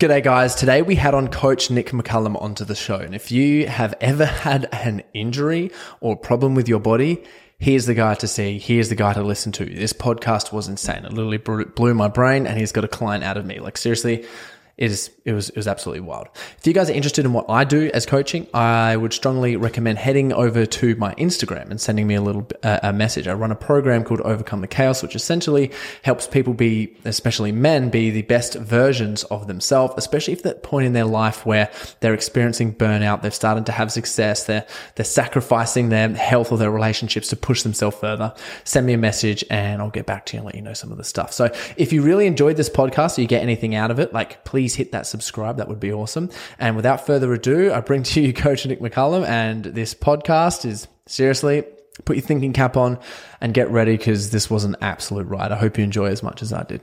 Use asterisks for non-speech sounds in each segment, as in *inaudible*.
G'day, guys. Today we had on Coach Nick McCullum onto the show. And if you have ever *laughs* had an injury or problem with your body, here's the guy to see. Here's the guy to listen to. This podcast was insane. It literally blew my brain, and he's got a client out of me. Like, seriously, is it was it was absolutely wild. If you guys are interested in what I do as coaching, I would strongly recommend heading over to my Instagram and sending me a little uh, a message. I run a program called Overcome the Chaos, which essentially helps people be, especially men, be the best versions of themselves, especially if that point in their life where they're experiencing burnout, they've started to have success, they're they're sacrificing their health or their relationships to push themselves further. Send me a message and I'll get back to you and let you know some of the stuff. So if you really enjoyed this podcast or you get anything out of it, like please please hit that subscribe. That would be awesome. And without further ado, I bring to you *laughs* Coach Nick McCullum, and this podcast is seriously put your thinking cap on and get ready because this was an absolute ride. I hope you enjoy as much as I did.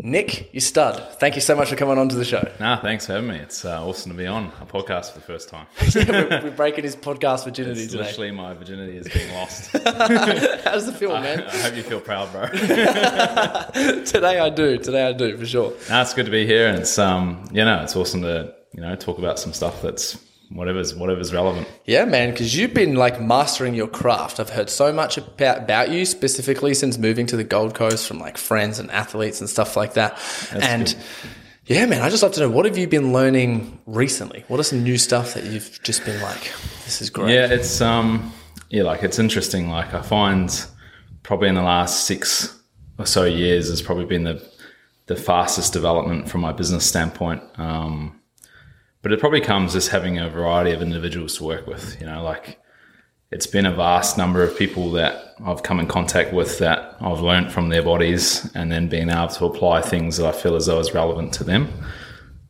Nick, you stud. Thank you so much for coming on to the show. Nah, thanks for having me. It's uh, awesome to be on a podcast for the first time. *laughs* yeah, we're, we're, breaking his podcast virginity it's today. Literally, my virginity is being lost. *laughs* How does it feel, man? I, I, hope you feel proud, bro. *laughs* today I do. Today I do for sure. Nah, it's good to be here, and it's um, you know, it's awesome to you know talk about some stuff that's whatever's whatever's relevant. Yeah, man, because you've been like mastering your craft. I've heard so much about, about you specifically since moving to the Gold Coast from like friends and athletes and stuff like that. That's and good. yeah, man, I just love to know what have you been learning recently? What are some new stuff that you've just been like, this is great? Yeah, it's um, yeah, like it's interesting. Like I find probably in the last six or so years has probably been the the fastest development from my business standpoint. Um, but it probably comes as having a variety of individuals to work with. You know, like it's been a vast number of people that I've come in contact with that I've learned from their bodies and then being able to apply things that I feel as though is relevant to them.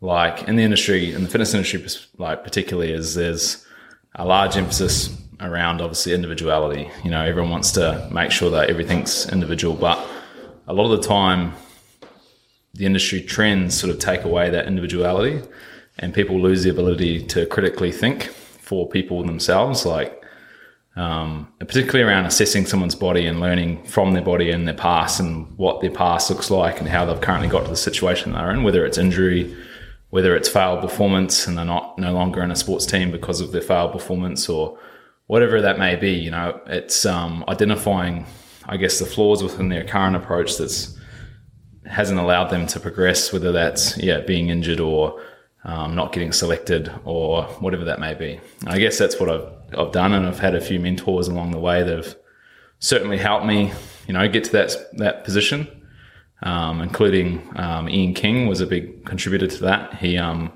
Like in the industry, in the fitness industry, like particularly, is there's a large emphasis around obviously individuality. You know, everyone wants to make sure that everything's individual, but a lot of the time, the industry trends sort of take away that individuality and people lose the ability to critically think for people themselves, like um, particularly around assessing someone's body and learning from their body and their past and what their past looks like and how they've currently got to the situation they're in, whether it's injury, whether it's failed performance and they're not no longer in a sports team because of their failed performance or whatever that may be. You know, it's um, identifying, I guess, the flaws within their current approach that's hasn't allowed them to progress, whether that's yeah being injured or um, not getting selected or whatever that may be. I guess that's what I've, I've done, and I've had a few mentors along the way that have certainly helped me, you know, get to that that position. Um, including um, Ian King was a big contributor to that. He, um,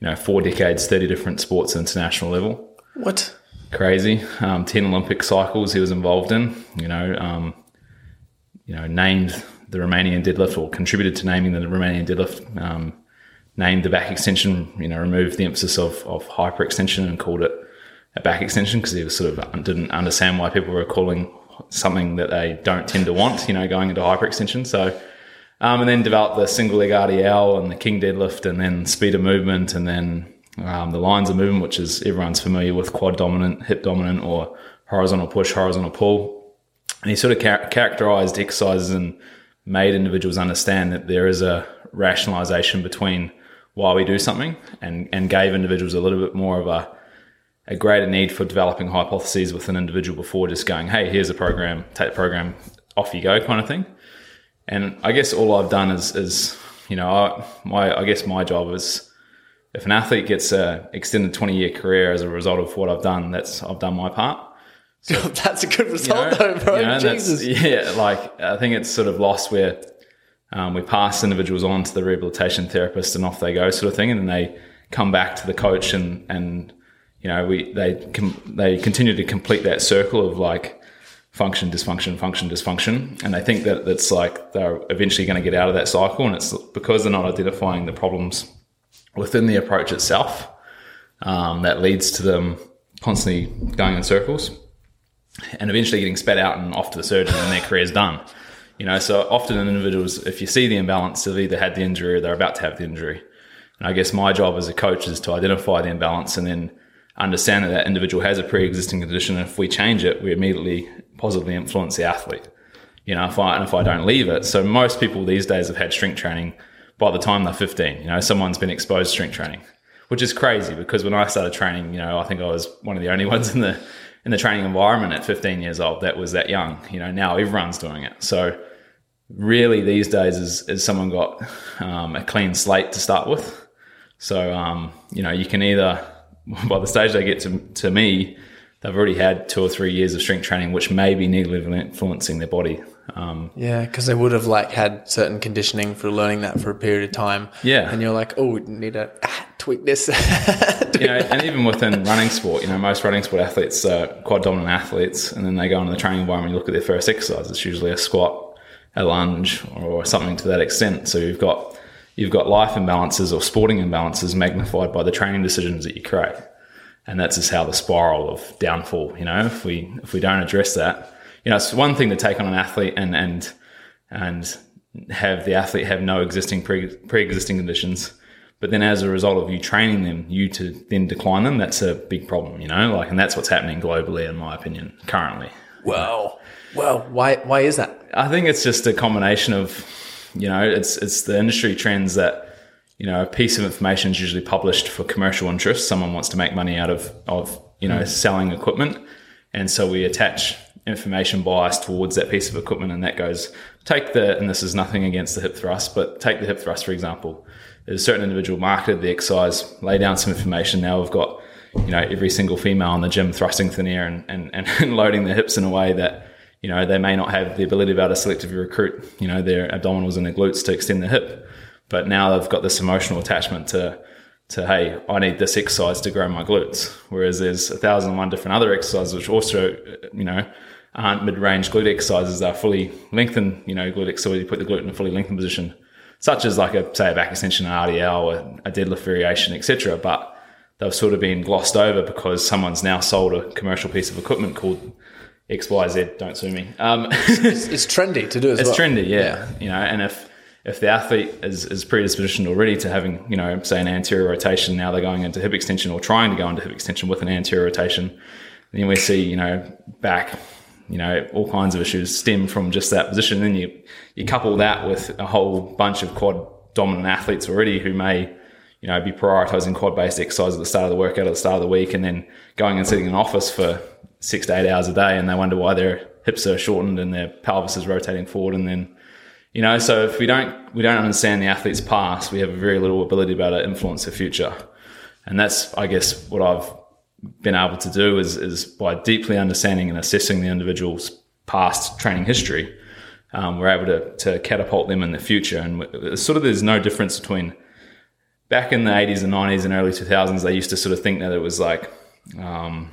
you know, four decades, thirty different sports at international level. What? Crazy. Um, Ten Olympic cycles he was involved in. You know, um, you know, named the Romanian deadlift or contributed to naming the Romanian deadlift um, named the back extension, you know, removed the emphasis of, of hyperextension and called it a back extension because he was sort of didn't understand why people were calling something that they don't tend to want, you know, going into hyperextension. So, um, and then developed the single leg RDL and the King deadlift and then speed of movement and then um, the lines of movement, which is everyone's familiar with quad dominant, hip dominant, or horizontal push, horizontal pull. And he sort of char- characterized exercises and made individuals understand that there is a rationalization between why we do something and, and gave individuals a little bit more of a, a greater need for developing hypotheses with an individual before just going, hey, here's a program, take the program, off you go kind of thing. And I guess all I've done is, is you know, I, my, I guess my job is if an athlete gets a extended 20 year career as a result of what I've done, that's, I've done my part. So, *laughs* that's a good result you know, though, bro. You know, Jesus. Yeah. Like I think it's sort of lost where um, we pass individuals on to the rehabilitation therapist and off they go, sort of thing, and then they come back to the coach and and you know we they com- they continue to complete that circle of like function, dysfunction, function, dysfunction. And they think that it's like they're eventually going to get out of that cycle. And it's because they're not identifying the problems within the approach itself um, that leads to them constantly going in circles and eventually getting spat out and off to the surgeon and their career's done. You know, so often in individuals, if you see the imbalance, they've either had the injury or they're about to have the injury. And I guess my job as a coach is to identify the imbalance and then understand that that individual has a pre-existing condition. And if we change it, we immediately positively influence the athlete. You know, if I, and if I don't leave it. So most people these days have had strength training by the time they're 15. You know, someone's been exposed to strength training, which is crazy because when I started training, you know, I think I was one of the only *laughs* ones in the, in the training environment at 15 years old that was that young. You know, now everyone's doing it. So really these days is, is someone got um, a clean slate to start with. So, um, you know, you can either, *laughs* by the stage they get to, to me, they've already had two or three years of strength training, which may be negatively influencing their body. Um, yeah, because they would have like had certain conditioning for learning that for a period of time. Yeah, and you're like, oh, we need to ah, tweak this. *laughs* you know, and even within running sport, you know, most running sport athletes are quite dominant athletes, and then they go into the training environment. You look at their first exercise; it's usually a squat, a lunge, or something to that extent. So you've got you've got life imbalances or sporting imbalances magnified by the training decisions that you create. And that's just how the spiral of downfall, you know, if we if we don't address that, you know, it's one thing to take on an athlete and and and have the athlete have no existing pre pre-existing conditions but then as a result of you training them you to then decline them that's a big problem you know like and that's what's happening globally in my opinion currently well well why why is that i think it's just a combination of you know, it's it's the industry trends that you know a piece of information is usually published for commercial interest. Someone wants to make money out of of you know mm. selling equipment, and so we attach information bias towards that piece of equipment, and that goes take the and this is nothing against the hip thrust, but take the hip thrust for example. There's a certain individual marketed the exercise, lay down some information. Now we've got you know every single female in the gym thrusting thin air and, and, and *laughs* loading their hips in a way that you know, they may not have the ability to be able to selectively recruit, you know, their abdominals and their glutes to extend the hip. But now they've got this emotional attachment to, to, hey, I need this exercise to grow my glutes. Whereas there's a thousand and one different other exercises which also, uh, you know, aren't mid-range glute exercises. They're fully lengthened, you know, glute So you put the glute in a fully lengthened position, such as like a, say, a back extension, an RDL, or a deadlift variation, etc. But they've sort of been glossed over because someone's now sold a commercial piece of equipment called X, Y, Z. Don't sue me. Um, it's, it's, trendy to do as *laughs* it's well. trendy, yeah. yeah. You know, and if if the athlete is, is predispositioned already to having, you know, say an anterior rotation, now they're going into hip extension or trying to go into hip extension with an anterior rotation, then we see, you know, back, you know, all kinds of issues stem from just that position. Then you you couple that with a whole bunch of quad dominant athletes already who may you know, be prioritizing quad based exercise at the start of the workout at the start of the week and then going and sitting in an office for six to eight hours a day and they wonder why their hips are shortened and their pelvis is rotating forward. And then you know so if we don't we don't understand the athlete's past we have very little ability to be able to influence the future. And that's i guess what i've been able to do is is by deeply understanding and assessing the individual's past training history um, we're able to, to catapult them in the future. And sort of there's no difference between back in the 80s and 90s and early 2000s they used to sort of think that it was like um,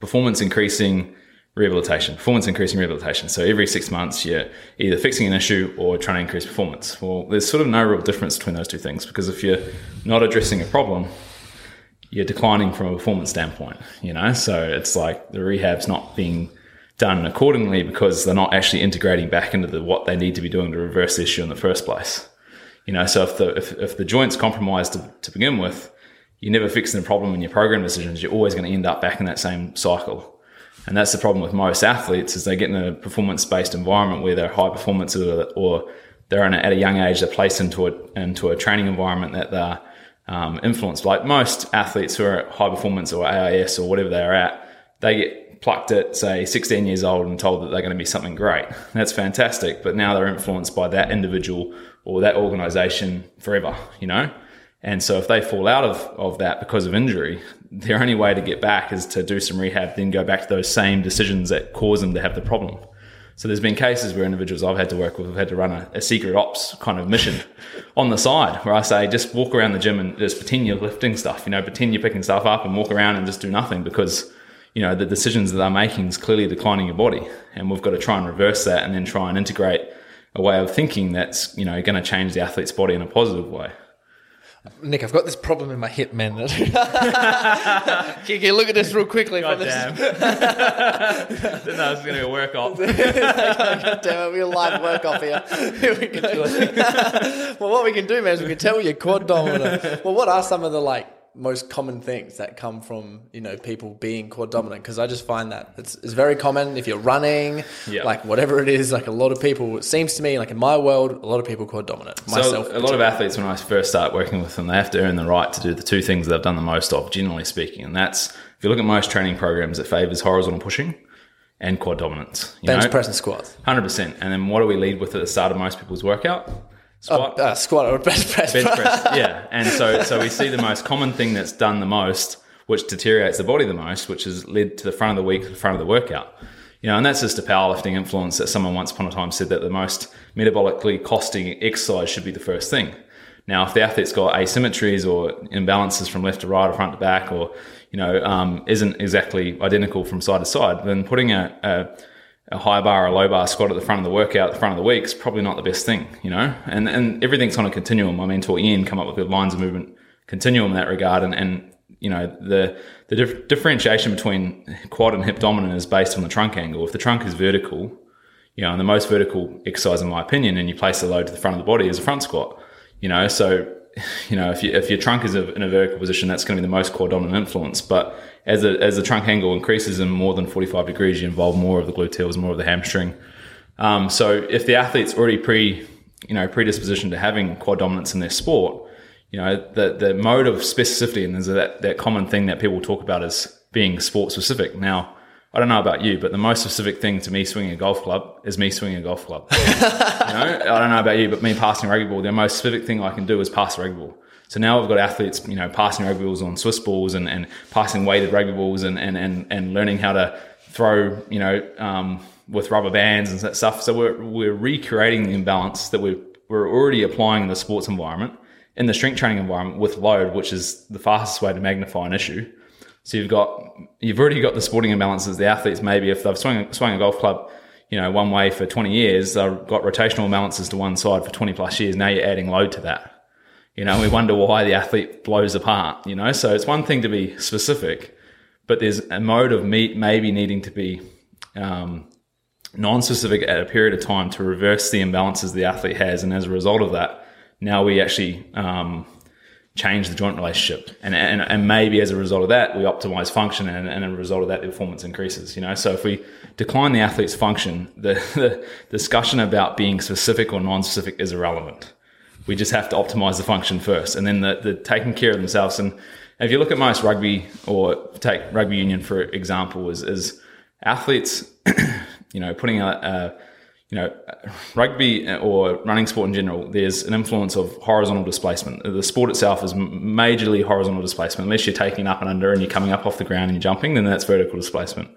performance increasing rehabilitation, performance increasing rehabilitation. So every six months, you're either fixing an issue or trying to increase performance. Well, there's sort of no real difference between those two things because if you're not addressing a problem, you're declining from a performance standpoint, you know? So it's like the rehab's not being done accordingly because they're not actually integrating back into the, what they need to be doing to reverse the issue in the first place. You know, so if the, if, if the joint's compromised to, to begin with, you're never fixing the problem in your program decisions. You're always going to end up back in that same cycle. And that's the problem with most athletes is they get in a performance-based environment where they're high performance or they're a, at a young age, they're placed into a, into a training environment that they're um, influenced. Like most athletes who are at high performance or AIS or whatever they're at, they get plucked at say 16 years old and told that they're going to be something great. That's fantastic. But now they're influenced by that individual or that organization forever, you know? And so if they fall out of, of that because of injury, their only way to get back is to do some rehab, then go back to those same decisions that cause them to have the problem. So there's been cases where individuals I've had to work with have had to run a, a, secret ops kind of mission *laughs* on the side where I say just walk around the gym and just pretend you're lifting stuff, you know, pretend you're picking stuff up and walk around and just do nothing because, you know, the decisions that they're making is clearly declining your body. And we've got to try and reverse that and then try and integrate a way of thinking that's, you know, going to change the athlete's body in a positive way. Nick, I've got this problem in my hip, man. *laughs* can, can look at this real quickly? God this- damn. Didn't know it was going to be a work off. God *laughs* damn it, we're live work off here. *laughs* Here we go. well, what we can do, man, is we can tell you're quad dominant. Well, what are some of the like most common things that come from you know people being quad dominant? Because I just find that it's, it's very common if you're running, Yeah. like whatever it is. Like a lot of people, it seems to me, like in my world, a lot of people quad dominant. Myself, So a lot of athletes, when I first start working with them, they have to earn the right to do the two things they've done the most of, generally speaking, and that's if you look at most training programs, it favors horizontal pushing and quad dominance. You bench press and squats, Hundred percent. And then what do we lead with at the start of most people's workout? Squat, uh, squat or bench press. bench press. *laughs* Yeah. And so so we see the most common thing that's done the most, which deteriorates the body the most, which has led to the front of the week, the front of the workout. You know, and that's just a powerlifting influence that someone once upon a time said that the most metabolically costing exercise should be the first thing. Now, if the athlete's got asymmetries or imbalances from left to right or front to back, or you know, um, isn't exactly identical from side to side, then putting a, a, a high bar or a low bar squat at the front of the workout, the front of the week is probably not the best thing, you know. And and everything's on a continuum. My mentor Ian come up with the lines of movement continuum in that regard, and and you know the the dif- differentiation between quad and hip dominant is based on the trunk angle. If the trunk is vertical, you know, and the most vertical exercise, in my opinion, and you place the load to the front of the body is a front squat. You know, so *laughs* you know if you, if your trunk is in a vertical position, that's going to be the most core dominant influence. But as the as the trunk angle increases in more than forty five degrees, you involve more of the gluteals, more of the hamstring. Um, so if the athlete's already pre you know predisposition to having quad dominance in their sport, you know the the mode of specificity and there's that that common thing that people talk about as being sport specific. Now I don't know about you, but the most specific thing to me swinging a golf club is me swinging a golf club. *laughs* you know, I don't know about you, but me passing a rugby ball, the most specific thing I can do is pass a rugby ball. So now we've got athletes, you know, passing rugby balls on Swiss balls and, and passing weighted rugby balls and, and, and, and learning how to throw, you know, um, with rubber bands and that stuff. So we're, we're recreating the imbalance that we're, we're already applying in the sports environment, in the strength training environment with load, which is the fastest way to magnify an issue. So you've got you've already got the sporting imbalances. The athletes maybe if they've swung swung a golf club, you know, one way for 20 years, they've got rotational imbalances to one side for 20 plus years. Now you're adding load to that. You know, we wonder why the athlete blows apart. You know, so it's one thing to be specific, but there's a mode of meat maybe needing to be um, non-specific at a period of time to reverse the imbalances the athlete has, and as a result of that, now we actually um, change the joint relationship, and, and and maybe as a result of that, we optimize function, and, and as a result of that, the performance increases. You know, so if we decline the athlete's function, the, *laughs* the discussion about being specific or non-specific is irrelevant. We just have to optimize the function first, and then the, the taking care of themselves. And if you look at most rugby, or take rugby union for example, is, is athletes, *clears throat* you know, putting a, a you know, rugby or running sport in general, there's an influence of horizontal displacement. The sport itself is majorly horizontal displacement. Unless you're taking up and under and you're coming up off the ground and you're jumping, then that's vertical displacement.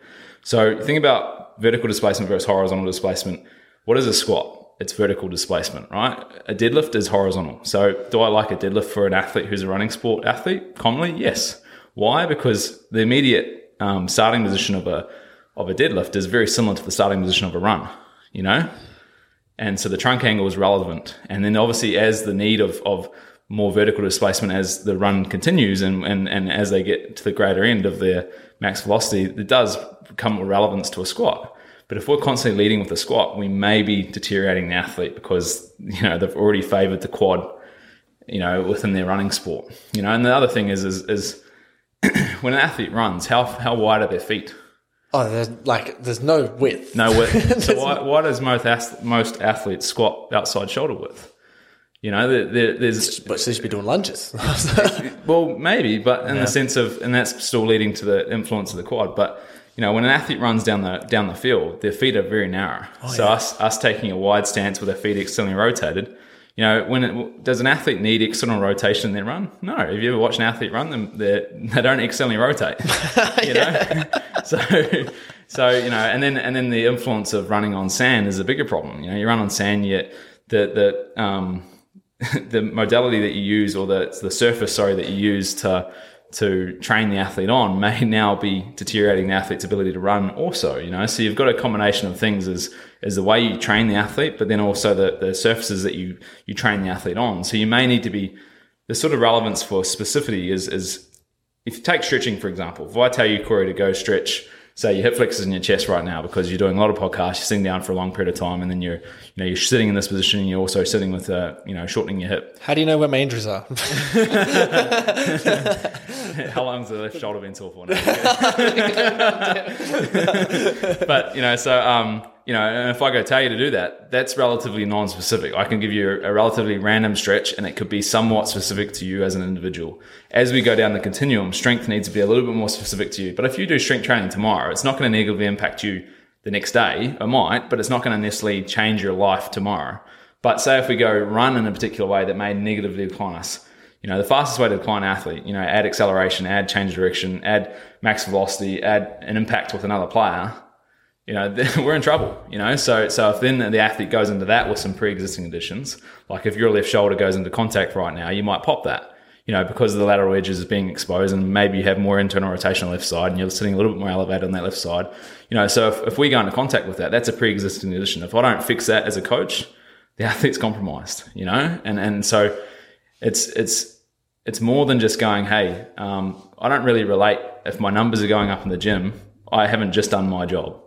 So think about vertical displacement versus horizontal displacement. What is a squat? It's vertical displacement, right? A deadlift is horizontal. So do I like a deadlift for an athlete who's a running sport athlete? Commonly, yes. Why? Because the immediate um, starting position of a of a deadlift is very similar to the starting position of a run you know? And so the trunk angle is relevant. And then obviously as the need of, of more vertical displacement as the run continues and, and, and as they get to the greater end of their max velocity, it does become more relevance to a squat. But if we're constantly leading with the squat, we may be deteriorating the athlete because, you know, they've already favored the quad, you know, within their running sport. You know, and the other thing is is, is *clears throat* when an athlete runs, how how wide are their feet? Oh, there's like there's no width. No *laughs* width. so why, why does most ath- most athletes squat outside shoulder width? You know, there, there, there's But so you should be doing lunges. *laughs* well, maybe, but in the sense of, and that's still leading to the influence of the quad. But you know, when an athlete runs down the down the field, their feet are very narrow. so us us taking a wide stance with our feet externally rotated. You know, when it, does an athlete need external rotation in their run? No. Have you ever watched an athlete run? Them they *laughs* they don't externally rotate. *laughs* You know, *laughs* so so you know, and then and then the influence of running on sand is a bigger problem. You know, you run on sand, yet the the um, the modality that you use or the the surface, sorry, that you use to to train the athlete on may *laughs* now be deteriorating the athlete's ability to run also, you know. So you've got a combination of things as is the way you train the athlete, but then also the, the surfaces that you you train the athlete on. So you may need to be the sort of relevance for specificity is is if you take stretching for example, if I tell you Corey to go stretch say your hip flexors in your chest right now because you're doing a lot of podcasts, you're sitting down for a long period of time, and then you're, you know, you're sitting in this position, and you're also sitting with, a, you know, shortening your hip. How do you know where my injuries are? *laughs* How long's the left shoulder been sore for? now? *laughs* *laughs* but you know, so um, you know, and if I go tell you to do that, that's relatively non-specific. I can give you a, relatively random stretch, and it could be somewhat specific to you as an individual. As we go down the continuum, strength needs to be a little bit more specific to you. But if you do strength training tomorrow, it's not going to negatively impact you the next day. It might, but it's not going to necessarily change your life tomorrow. But say if we go run in a particular way that may negatively decline us, you know, the fastest way to decline an athlete, you know, add acceleration, add change direction, add max velocity, add an impact with another player you know, *laughs* we're in trouble, you know. So, so if then the athlete goes into that with some pre-existing conditions, like if your left shoulder goes into contact right now, you might pop that, you know, because the lateral edges is being exposed, and maybe you have more internal rotation on the left side, and you're sitting a little bit more elevated on that left side, you know. So if, if we go into contact with that, that's a pre-existing condition. If I don't fix that as a coach, the *laughs* athlete's compromised, you know, and and so it's it's it's more than just going, hey, um, I don't really relate if my numbers are going up in the gym. I haven't just done my job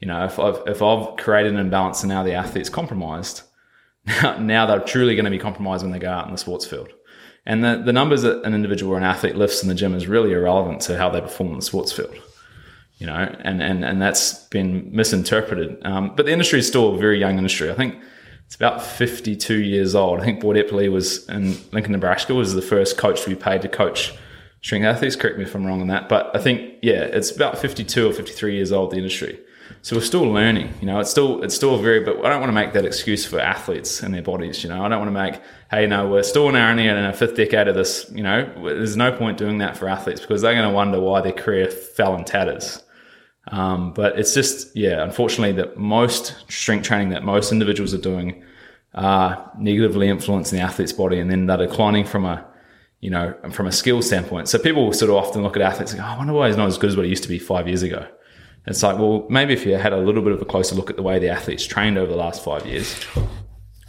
you know, if I've, if I've created an imbalance and now the athlete's compromised, *laughs* now, now they're truly going to be compromised when they go out in the sports field. And the, the numbers that an individual or an athlete lifts in the gym is really irrelevant to how they perform in the sports field. You know, and, and, and that's been misinterpreted. Um, but the industry is still a very young industry. I think it's about 52 years old. I think Boyd Epley was in Lincoln, Nebraska, was the first coach to be paid to coach strength athletes. Correct me if I'm wrong on that. But I think, yeah, it's about 52 or 53 years old, the industry. So we're still learning, you know, it's still, it's still very, but I don't want to make that excuse for athletes and their bodies, you know, I don't want to make, hey, no, we're still in our only in a fifth decade of this, you know, there's no point doing that for athletes because they're going to wonder why their career fell in tatters. Um, but it's just, yeah, unfortunately that most strength training that most individuals are doing are negatively influencing the athlete's body and then they're declining from a, you know, from a skill standpoint. So people sort of often look at athletes and go, oh, I wonder why he's not as good as what he used to be five years ago. It's like, well, maybe if you had a little bit of a closer look at the way the athletes trained over the last five years,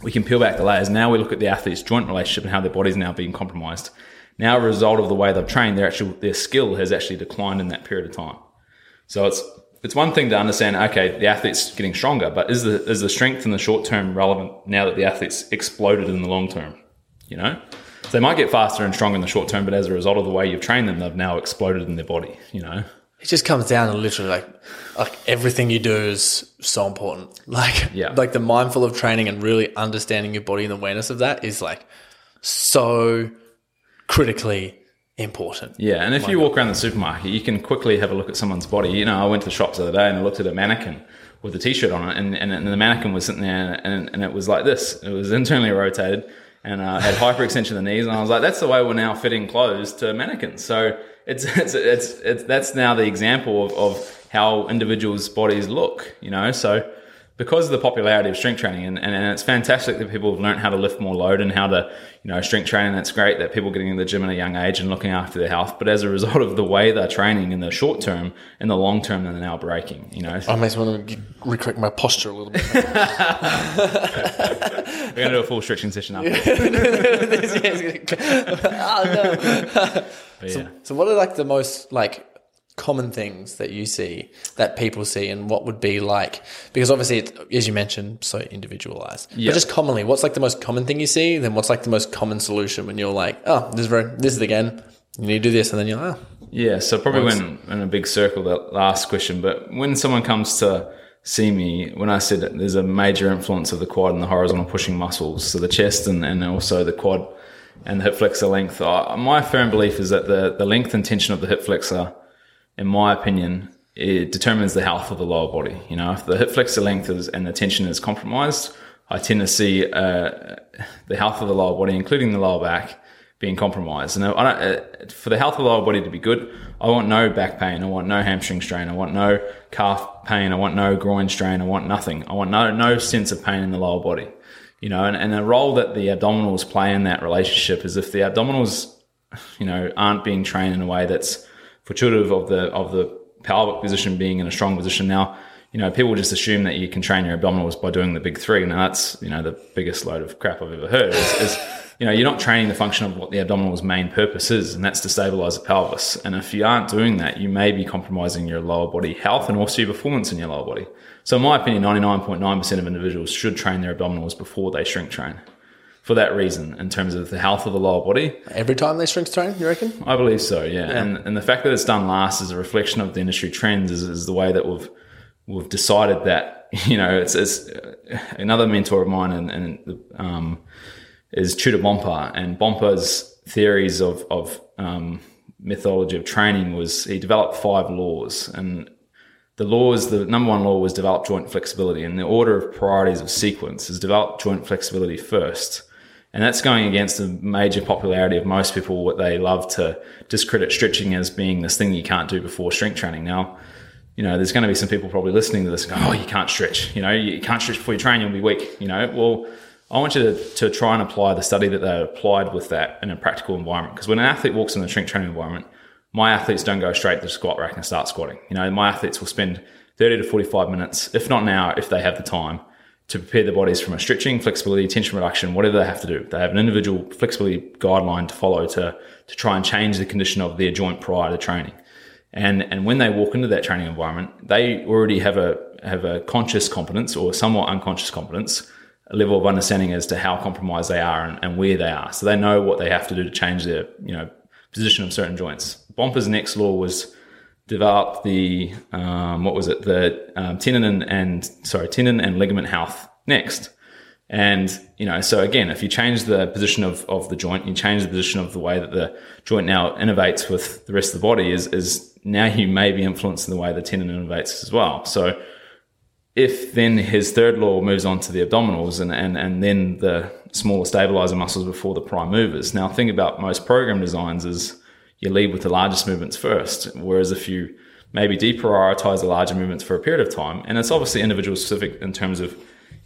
we can peel back the layers. Now we look at the athlete's joint relationship and how their body's now being compromised. Now, a result of the way they've trained, their actual their skill has actually declined in that period of time. So it's it's one thing to understand, okay, the athlete's getting stronger, but is the is the strength in the short term relevant now that the athlete's exploded in the long term? You know, so they might get faster and stronger in the short term, but as a result of the way you've trained them, they've now exploded in their body. You know. It just comes down to literally like like everything you do is so important. *laughs* Like Yeah. like the mindful of training and really understanding your body and the awareness of that is like so critically important. Yeah, and if you walk around the supermarket, you can quickly have a look at someone's body. You know, I went to the shops the other day and I looked at a mannequin with a t-shirt on it, and, and, and the mannequin was sitting there, and, and it was like this. It was internally rotated and uh, had *laughs* hyperextension of the knees, and I was like, that's the way we're now fitting clothes to mannequins. So it's it's it's, it's that's now the example of, of how individuals' bodies look. You know, so because of the popularity of strength training, and, and, and it's fantastic that people have learned how to lift more load and how to, you know, strength training. That's great that people are getting in the gym at a young age and looking after their health. But as a result of the way they're training in the short term, in the long term, they're now breaking. You know, I may want to recorrect my posture a little bit. *laughs* we're going to do a full stretching session after. *laughs* *laughs* oh, no. But yeah. So what are like the most like common things that you see that people see and what would be like? Because obviously it's, as you mentioned so individualized. Yeah. but just commonly what's like the most common thing you see? Then what's like the most common solution when you're like oh this is very this is again. You need to do this and then you're like oh Yeah, so probably when in a big circle, that last question, but when someone comes to see me, when I said that there's a major influence of the quad and the horizontal pushing muscles, so the chest and, and also the quad and the hip flexor length, I, my firm belief is that the, the length and tension of the hip flexor, in my opinion, it determines the health of the lower body. You know, if the hip flexor length is and the tension is compromised, I tend to see uh, the health of the lower body, including the lower back, being compromised. And uh, for the health of the lower body to be good, I want no back pain. I want no hamstring strain. I want no calf pain. I want no groin strain. I want nothing. I want no no sense of pain in the lower body. You know, and, and the role that the abdominals play in that relationship is if the abdominals you know, aren't being trained in a way that's fortuitive of the of the power position being in a strong position. Now, you know, people just assume that you can train your abdominals by doing the big three. Now that's, you know, the biggest load of crap I've ever heard is, is you know, you're not training the function of what the abdominal's main purpose is, and that's to stabilize the pelvis. And if you aren't doing that, you may be compromising your lower body health and also your performance in your lower body. So in my opinion, 99.9% of individuals should train their abdominals before they shrink train for that reason in terms of the health of the lower body. Every time they shrink train, you reckon? I believe so, yeah. yeah. And and the fact that it's done last is a reflection of the industry trends is, is the way that we've we've decided that, *laughs* you know, it's, it's another mentor of mine and, and um, is Tudor Bompa and Bompa's theories of, of um, of training was he developed five laws and the laws, the number one law was develop joint flexibility, and the order of priorities of sequence is develop joint flexibility first. And that's going against the major popularity of most people, what they love to discredit stretching as being this thing you can't do before strength training. Now, you know, there's going to be some people probably listening to this and go, oh, you can't stretch. You know, you can't stretch before you train, you'll be weak. You know, well, I want you to, to try and apply the study that they applied with that in a practical environment. Because when an athlete walks in the strength training environment, my athletes don't go straight to the squat rack and start squatting. You know, my athletes will spend 30 to 45 minutes, if not an hour, if they have the time, to prepare their bodies from a stretching, flexibility, tension reduction, whatever they have to do. They have an individual flexibility guideline to follow to, to try and change the condition of their joint prior to training. And, and when they walk into that training environment, they already have a, have a conscious competence or somewhat unconscious competence, level of understanding as to how compromised they are and, and where they are. So they know what they have to do to change their, you know, position of certain joints. Bompa's next law was develop the um, what was it the um, tendon and, and sorry tendon and ligament health next. And you know, so again, if you change the position of, of the joint, you change the position of the way that the joint now innovates with the rest of the body. Is is now you may be influencing the way the tendon innovates as well. So if then his third law moves on to the abdominals and, and, and then the smaller stabilizer muscles before the prime movers. Now, think about most program designs is you lead with the largest movements first. Whereas if you maybe deprioritize the larger movements for a period of time, and it's obviously individual specific in terms of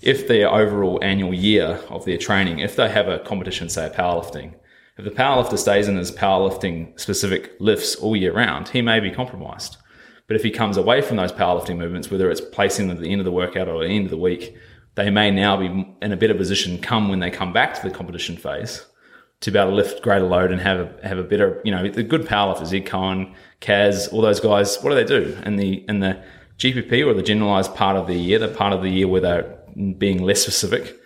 if their overall annual year of their training, if they have a competition, say powerlifting, if the powerlifter stays in his powerlifting specific lifts all year round, he may be compromised. But if he comes away from those powerlifting movements, whether it's placing them at the end of the workout or the end of the week, they may now be in a better position come when they come back to the competition phase to be able to lift greater load and have a, have a better, you know, the good powerlifters, Ed Coan, Kaz, all those guys, what do they do? In the, in the GPP or the generalized part of the year, the part of the year where they're being less specific,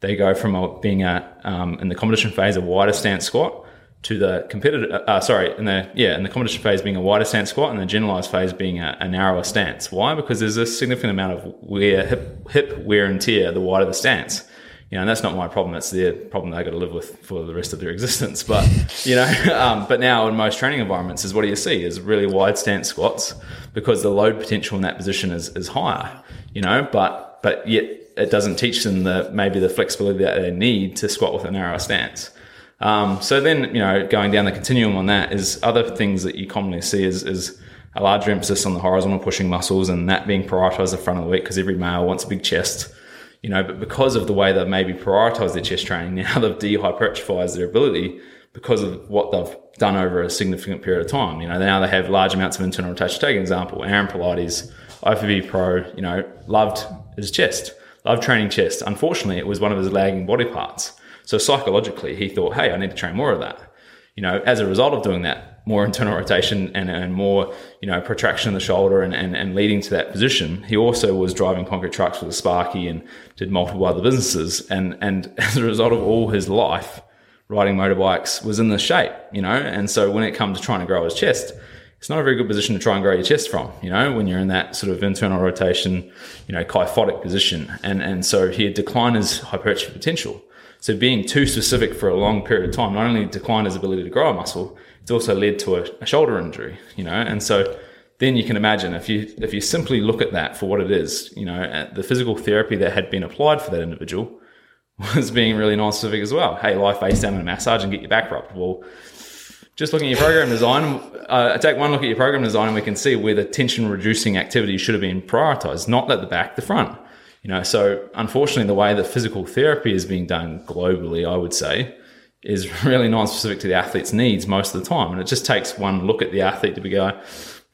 they go from a, being a, um, in the competition phase, a wider stance squat to the competitive, uh, uh, sorry, in the, yeah, in the competition phase being a wider stance squat and the generalized phase being a, a narrower stance. Why? Because there's a significant amount of wear, hip, hip wear and tear, the wider the stance you know, and that's not my problem. That's their problem they got to live with for the rest of their existence. But you know, *laughs* um, but now in most training environments, is what do you see? Is really wide stance squats because the load potential in that position is is higher. You know, but but yet it doesn't teach them the maybe the flexibility that they need to squat with a narrower stance. Um, so then, you know, going down the continuum on that is other things that you commonly see is, is a larger emphasis on the horizontal pushing muscles and that being prioritized the front of the week because every male wants a big chest you know, but because of the way they've maybe prioritized their chest training, *laughs* now they've dehypertrophied their ability because of what they've done over a significant period of time. You know, now they have large amounts of internal rotation. Take an example, Aaron Pilates, IFBB Pro, you know, loved his chest, loved training chest. Unfortunately, it was one of his lagging body parts. So psychologically, he thought, hey, I need to train more of that. You know, as a result of doing that, more internal rotation and, and more, you know, protraction in the shoulder and, and, and leading to that position. He also was driving concrete trucks with a Sparky and did multiple other businesses. And, and *laughs* as a result of all his life, riding motorbikes was in the shape, you know? And so when it comes to trying to grow his chest, it's not a very good position to try and grow your chest from, you know, when you're in that sort of internal rotation, you know, kyphotic position. And, and so he had declined his hypertrophy potential. So being too specific for a long period of time not only declined his ability to grow a muscle, it's also led to a, a shoulder injury, you know, and so then you can imagine if you if you simply look at that for what it is, you know, the physical therapy that had been applied for that individual *laughs* was being really non-specific as well. Hey, lie face down and massage and get your back rubbed. Well, just looking at your program design, uh, take one look at your program design, and we can see where the tension reducing activity should have been prioritized, not at the back, the front. You know, so unfortunately, the way that physical therapy is being done globally, I would say, is really non-specific to the athlete's needs most of the time. And it just takes one look at the athlete to be go,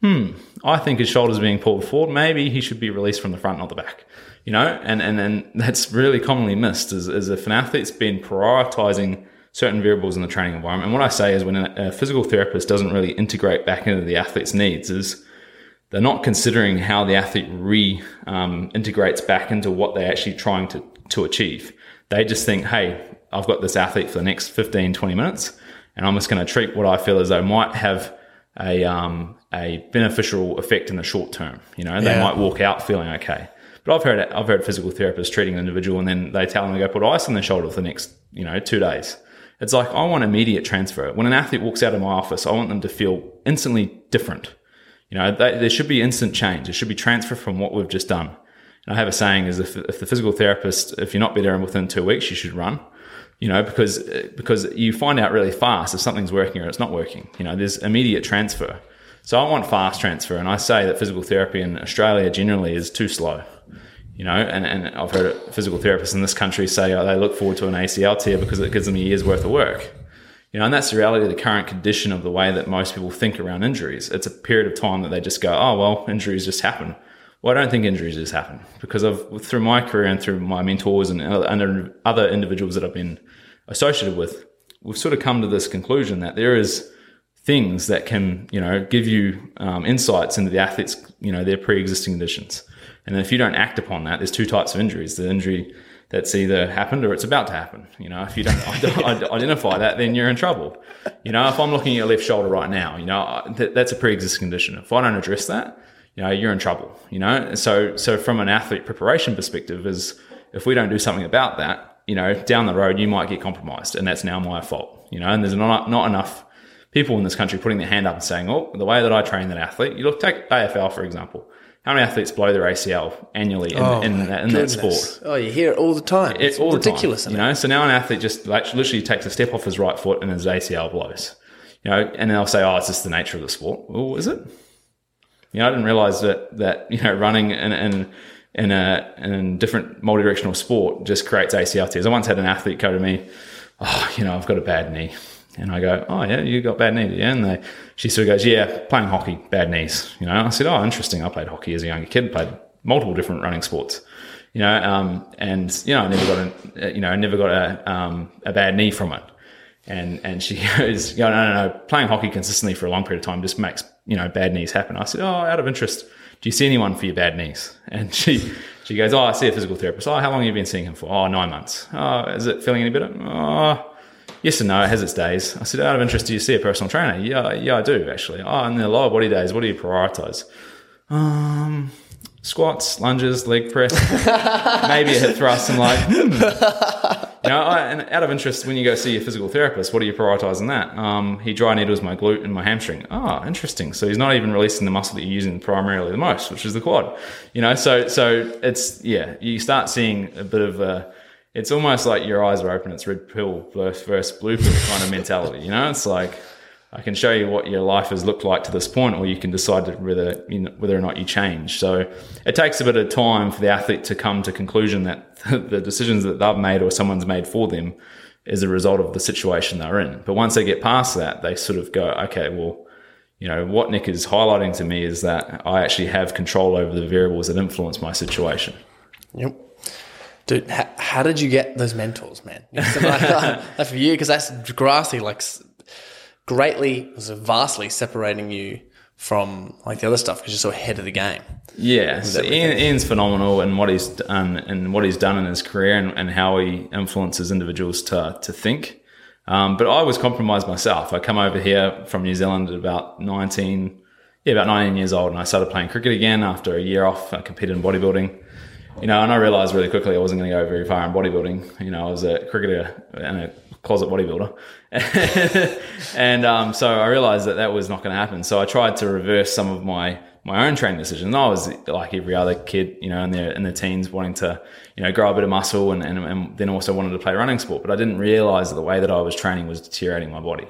hmm, I think his shoulder's being pulled forward. Maybe he should be released from the front, not the back. You know, and and and that's really commonly missed is, is if an athlete's been prioritizing certain variables in the training environment. And what I say is when a physical therapist doesn't really integrate back into the athlete's needs is they're not considering how the athlete re um, integrates back into what they're actually trying to, to achieve. They just think, hey, I've got this athlete for the next 15, 20 minutes, and I'm just going to treat what I feel as though might have a, um, a beneficial effect in the short term. You know, they Yeah. might walk out feeling okay. But I've heard I've heard physical therapists treating an individual and then they tell them to go put ice on their shoulder for the next you know two days. It's like I want immediate transfer. When an athlete walks out of my office, I want them to feel instantly different. You know, they, there should be instant change. There should be transfer from what we've just done. And I have a saying is if, if the physical therapist, if you're not be there within two weeks, you should run. You know, because because you find out really fast if something's working or it's not working. You know, there's immediate transfer. So I want fast transfer, and I say that physical therapy in Australia generally is too slow. You know, and, and I've heard physical therapists in this country say oh, they look forward to an ACL tear because it gives them a year's worth of work. You know, and that's the reality of the current condition of the way that most people think around injuries. It's a period of time that they just go, oh, well, injuries just happen. Well, I don't think injuries just happen because of through my career and through my mentors and other individuals that I've been associated with, we've sort of come to this conclusion that there is things that can, you know, give you um, insights into the athlete's, you know, their pre-existing conditions. And if you don't act upon that, there's two types of injuries: the injury that's either happened or it's about to happen. You know, if you don't *laughs* identify that, then you're in trouble. You know, if I'm looking at your left shoulder right now, you know, uh, th- that's a pre-existing condition. If I don't address that, you know, you're in trouble. You know, so so from an athlete preparation perspective, is if we don't do something about that, you know, down the road you might get compromised, and that's now my fault. You know, and there's not not enough people in this country putting their hand up and saying, "Oh, the way that I train that athlete." You look take AFL for example. How many athletes blow their ACL annually in, oh in, that, in that sport? Oh, you hear it all the time. It's It's all ridiculous. the time, you know. So now an athlete just like literally takes a step off his right foot and his ACL blows, you know, and they'll say, "Oh, it's just the nature of the sport." Well, is it? You know, I didn't realize that that you know running in in in a in different multi-directional sport just creates ACL tears. I once had an athlete go to me, "Oh, you know, I've got a bad knee." And I go, oh yeah, you got bad knee, yeah. And they, she sort of goes, yeah, playing hockey, bad knees. You know, I said, oh, interesting. I played hockey as a younger kid, played multiple different running sports. You know, um, and you know, I never got a, you know, I never got a um, a bad knee from it. And and she *laughs* goes, no, no, no, playing hockey consistently for a long period of time just makes you know bad knees happen. I said, oh, out of interest, do you see anyone for your bad knees? And *laughs* she she goes, oh, I see a physical therapist. Oh, how long have you been seeing him for? Oh, nine months. Oh, is it feeling any better? Oh, yes and no, it has its days. I said, out of interest, do you see a personal trainer? Yeah, yeah, I do actually. Oh, and the lower body days, what do you prioritize? Um, squats, lunges, leg press, *laughs* maybe a hip thrust. And like, hmm. you know, I, and out of interest, when you go see your physical therapist, what do you prioritize in that? Um, he dry needles my glute and my hamstring. Oh, interesting. So he's not even releasing the muscle that you're using primarily the most, which is the quad. You know, so so it's yeah, you start seeing a bit of a it's almost like your eyes are open. It's red pill versus, blue pill kind of mentality. You know, it's like I can show you what your life has looked like to this point, or you can decide whether you know, whether or not you change. So it takes a bit of time for the athlete to come to conclusion that *laughs* the decisions that they've made or someone's made for them is a result of the situation they're in. But once they get past that, they sort of go, okay, well, you know, what Nick is highlighting to me is that I actually have control over the variables that influence my situation. Yep. Dude, how, how did you get those mentors, man? Like, *laughs* like for you, because that's grassy, like greatly, was vastly separating you from like the other stuff because you're so ahead of the game. Yeah, so Ian, Ian's phenomenal and what he's done and what he's done in his career and, and how he influences individuals to to think. Um, but I was compromised myself. I come over here from New Zealand at about nineteen, yeah, about nineteen years old, and I started playing cricket again after a year off. I competed in bodybuilding, you know, and I realized really quickly I wasn't going to go very far in bodybuilding. You know, I was a cricketer and a closet bodybuilder. *laughs* and um, so I realized that that was not going to happen. So I tried to reverse some of my my own training decisions. I was like every other kid, you know, in their in their teens, wanting to, you know, grow a bit of muscle, and, and, and then also wanted to play running sport. But I didn't realize that the way that I was training was deteriorating my body.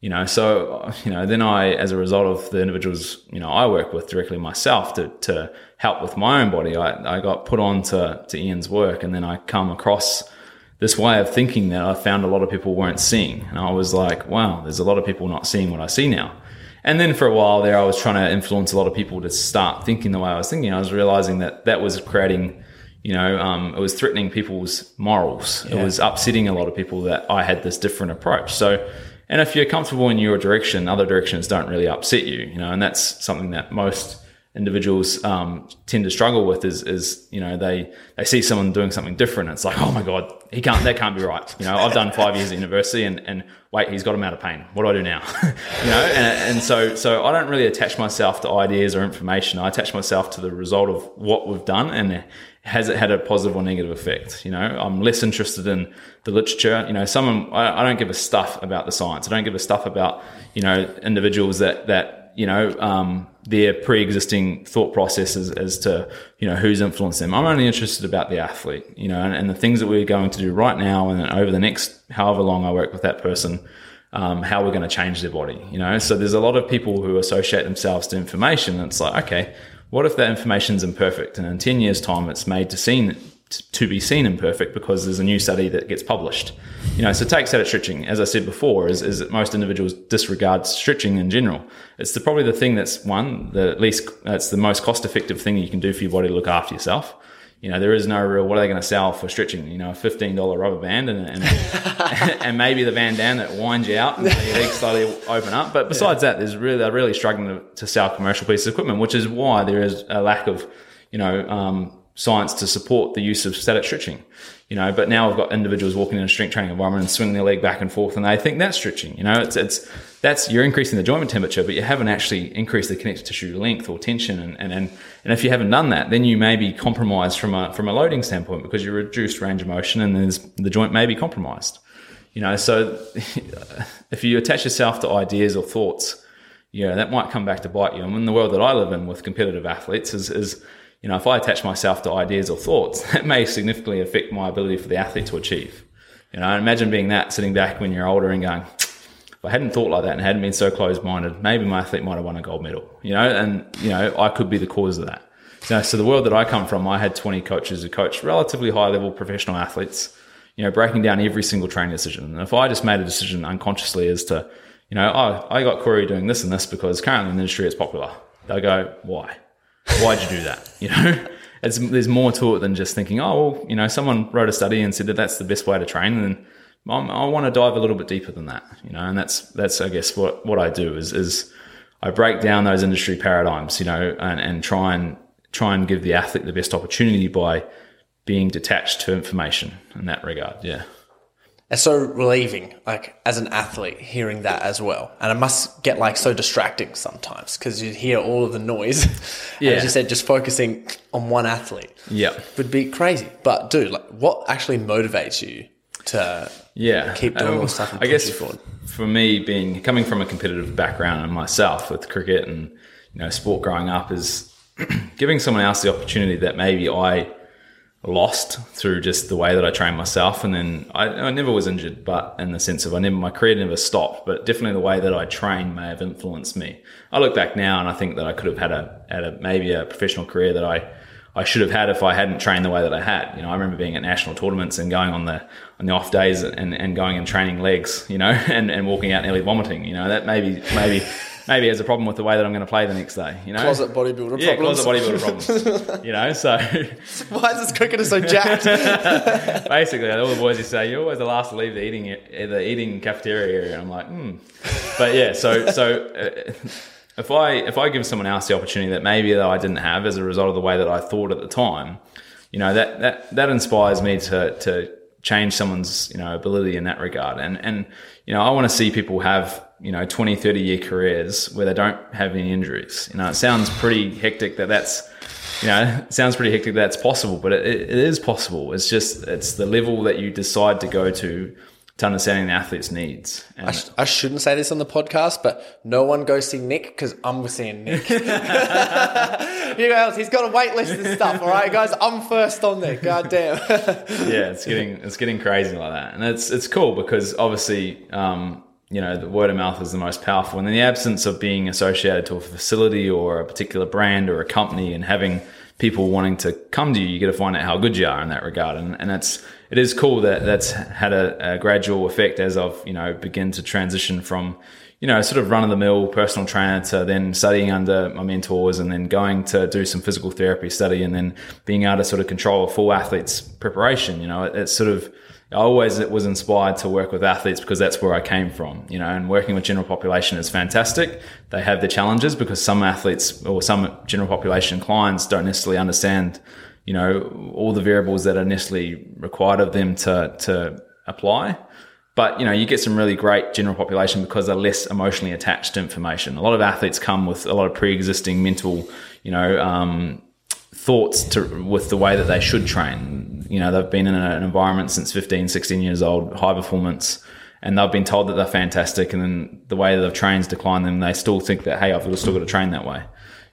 You know, so you know, then I, as a result of the individuals, you know, I work with directly myself to to help with my own body, I, I got put on to, to Ian's work, and then I come across this way of thinking that I found a lot of people weren't seeing. And I was like, wow, there's a lot of people not seeing what I see now. And then for a while there, I was trying to influence a lot of people to start thinking the way I was thinking. I was realizing that that was creating, you know, um, it was threatening people's morals. Yeah. It was upsetting a lot of people that I had this different approach. So, and if you're comfortable in your direction, other directions don't really upset you, you know, and that's something that most individuals um, tend to struggle with is, is you know they they see someone doing something different. It's like oh my god he can't that can't be right. You know I've done five years at university and, and wait he's got him out of pain. What do I do now? *laughs* You know and, and so so I don't really attach myself to ideas or information. I attach myself to the result of what we've done and has it had a positive or negative effect you know I'm less interested in the literature you know someone I, I don't give a stuff about the science I don't give a stuff about you know individuals that that you know, um, their pre-existing thought processes as to, you know, who's influenced them. I'm only interested about the athlete, you know, and, and the things that we're going to do right now and over the next however long I work with that person, um, how we're going to change their body, you know. So there's a lot of people who associate themselves to information. And it's like, okay, what if that information's imperfect and in 10 years time it's made to seen to be seen imperfect because there's a new study that gets published. You know, so take static stretching, as I said before, is, is that most individuals disregard stretching in general. It's the, probably the thing that's one, the least it's the most cost effective thing you can do for your body to look after yourself. You know, there is no real, what are they going to sell for stretching? You know, a $15 rubber band and, and, *laughs* and maybe the bandana that winds you out and your legs slowly open up. But besides yeah. that, there's really, they're really struggling to, to, sell commercial pieces of equipment, which is why there is a lack of, you know, um, science to support the use of static stretching. You know, but now we've got individuals walking in a strength training environment and swinging their leg back and forth, and they think that's stretching. You know, it's it's that's you're increasing the joint temperature, but you haven't actually increased the connective tissue length or tension. And and and, and if you haven't done that, then you may be compromised from a from a loading standpoint because you reduced range of motion, and there's the joint may be compromised. You know, so *laughs* if you attach yourself to ideas or thoughts, yeah, that might come back to bite you. And in the world that I live in with competitive athletes, is is you know, if I attach myself to ideas or thoughts, *laughs* that may significantly affect my ability for the athlete to achieve. You know, imagine being that sitting back when you're older and going, if I hadn't thought like that and hadn't been so closed minded, maybe my athlete might have won a gold medal, you know, and, you know, I could be the cause of that. You know, so the world that I come from, I had 20 coaches who coached relatively high level professional athletes, you know, breaking down every single training decision. And if I just made a decision unconsciously as to, you know, oh, I got Corey doing this and this because currently in the industry it's popular. They'll go, why? Why'd you do that? *laughs* You know, it's, there's more to it than just thinking, oh, well, you know, someone wrote a study and said that that's the best way to train. And I'm, i want to dive a little bit deeper than that, you know, and that's, that's, I guess, what, what I do is, is I break down those industry paradigms, you know, and, and try and, try and give the athlete the best opportunity by being detached to information in that regard. Yeah. It's so relieving, like as an athlete, hearing that as well. And it must get like so distracting sometimes because you hear all of the noise. *laughs* Yeah. as you said, just focusing on one athlete. Yeah. Would be crazy. But dude, like what actually motivates you to yeah keep doing um, all stuff I guess forward? for me being coming from a competitive background and myself with cricket and you know sport growing up is *clears throat* giving someone else the opportunity that maybe I lost through just the way that I trained myself. And then I, I, never was injured, but in the sense of I never, my career never stopped, but definitely the way that I trained may have influenced me. I look back now and I think that I could have had a, had a, maybe a professional career that I, I should have had if I hadn't trained the way that I had. You know, I remember being at national tournaments and going on the, on the off days and, and going and training legs, you know, *laughs* and, and walking out nearly vomiting, you know, that maybe, maybe, *laughs* maybe has a problem with the way that I'm going to play the next day. You know, closet bodybuilder yeah, problems. closet bodybuilder problems. *laughs* you know, so why is this cricketer so jacked? Basically, all the boys you say you're always the last to leave the eating the eating cafeteria area. And I'm like, hmm. But yeah, so so. Uh, if I if I give someone else the opportunity that maybe that I didn't have as a result of the way that I thought at the time, you know that that that inspires me to to change someone's you know ability in that regard. And and you know I want to see people have you know 20 30 year careers where they don't have any injuries you know it sounds pretty hectic that that's you know sounds pretty hectic that that's possible but it, it is possible it's just it's the level that you decide to go to to understanding the athlete's needs. I, sh- I, shouldn't say this on the podcast, but no one go see Nick because I'm seeing Nick. *laughs* you guys, he's got a wait list and stuff. All right, guys, I'm first on there. God damn. *laughs* yeah, it's getting it's getting crazy like that, and it's it's cool because obviously um, you know, the word of mouth is the most powerful. And in the absence of being associated to a facility or a particular brand or a company and having people wanting to come to you, you get to find out how good you are in that regard. And, and it's, it is cool that that's had a, a gradual effect as I've you know begin to transition from you know, sort of run of the mill personal trainer to then studying under my mentors and then going to do some physical therapy study and then being able to sort of control a full athlete's preparation. You know, it, it's sort of, I always was inspired to work with athletes because that's where I came from, you know, and working with general population is fantastic. They have their challenges because some athletes or some general population clients don't necessarily understand, you know, all the variables that are necessarily required of them to, to apply. But you know, you get some really great general population because they're less emotionally attached to information. A lot of athletes come with a lot of pre-existing mental, you know, um, thoughts to with the way that they should train. You know, they've been in an environment since 15, 16 years old, high performance, and they've been told that they're fantastic, and then the way that they've trained declined them. They still think that hey, I've still got to train that way.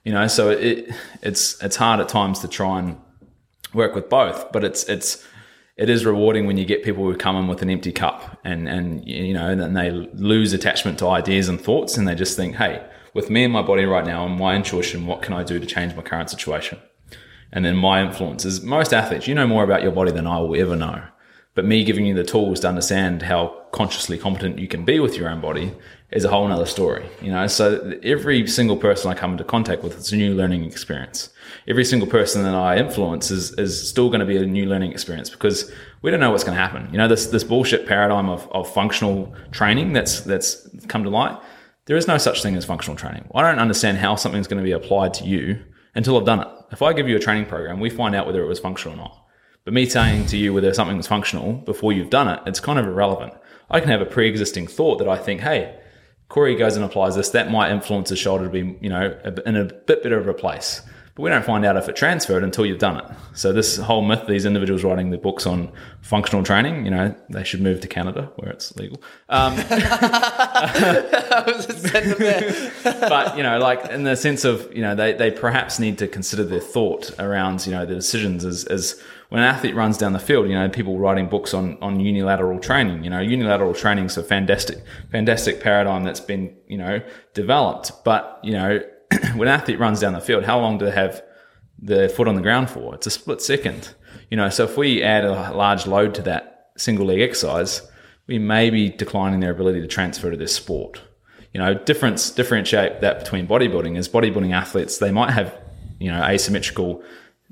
You know, so it it's it's hard at times to try and work with both, but it's it's it is rewarding when you get people who come in with an empty cup and and you know and they lose attachment to ideas and thoughts and they just think hey with me and my body right now and my intuition what can i do to change my current situation? And then my influence is most athletes you know more about your body than i will ever know. But me giving you the tools to understand how consciously competent you can be with your own body is a whole nother story you know so every single person i come into contact with it's a new learning experience every single person that I influence is, is still going to be a new learning experience because we don't know what's going to happen. You know, this, this bullshit paradigm of, of functional training that's, that's come to light. There is no such thing as functional training. I don't understand how something's going to be applied to you until I've done it. If I give you a training program, we find out whether it was functional or not. But me saying to you whether something was functional before you've done it, it's kind of irrelevant. I can have a pre-existing thought that I think, hey, Corey goes and applies this, that might influence his shoulder to be, you know, in a bit better of a place. But we don't find out if it transferred until you've done it. So this whole myth, these individuals writing the books on functional training, you know, they should move to Canada where it's legal. Um, *laughs* but you know, like in the sense of you know, they they perhaps need to consider their thought around you know the decisions as as when an athlete runs down the field, you know, people writing books on, on unilateral training, you know, unilateral training is a fantastic, fantastic paradigm that's been, you know, developed. But, you know, *clears throat* when an athlete runs down the field, how long do they have their foot on the ground for? It's a split second. You know, so if we add a large load to that single leg exercise, we may be declining their ability to transfer to this sport. You know, difference differentiate that between bodybuilding is bodybuilding athletes, they might have, you know, asymmetrical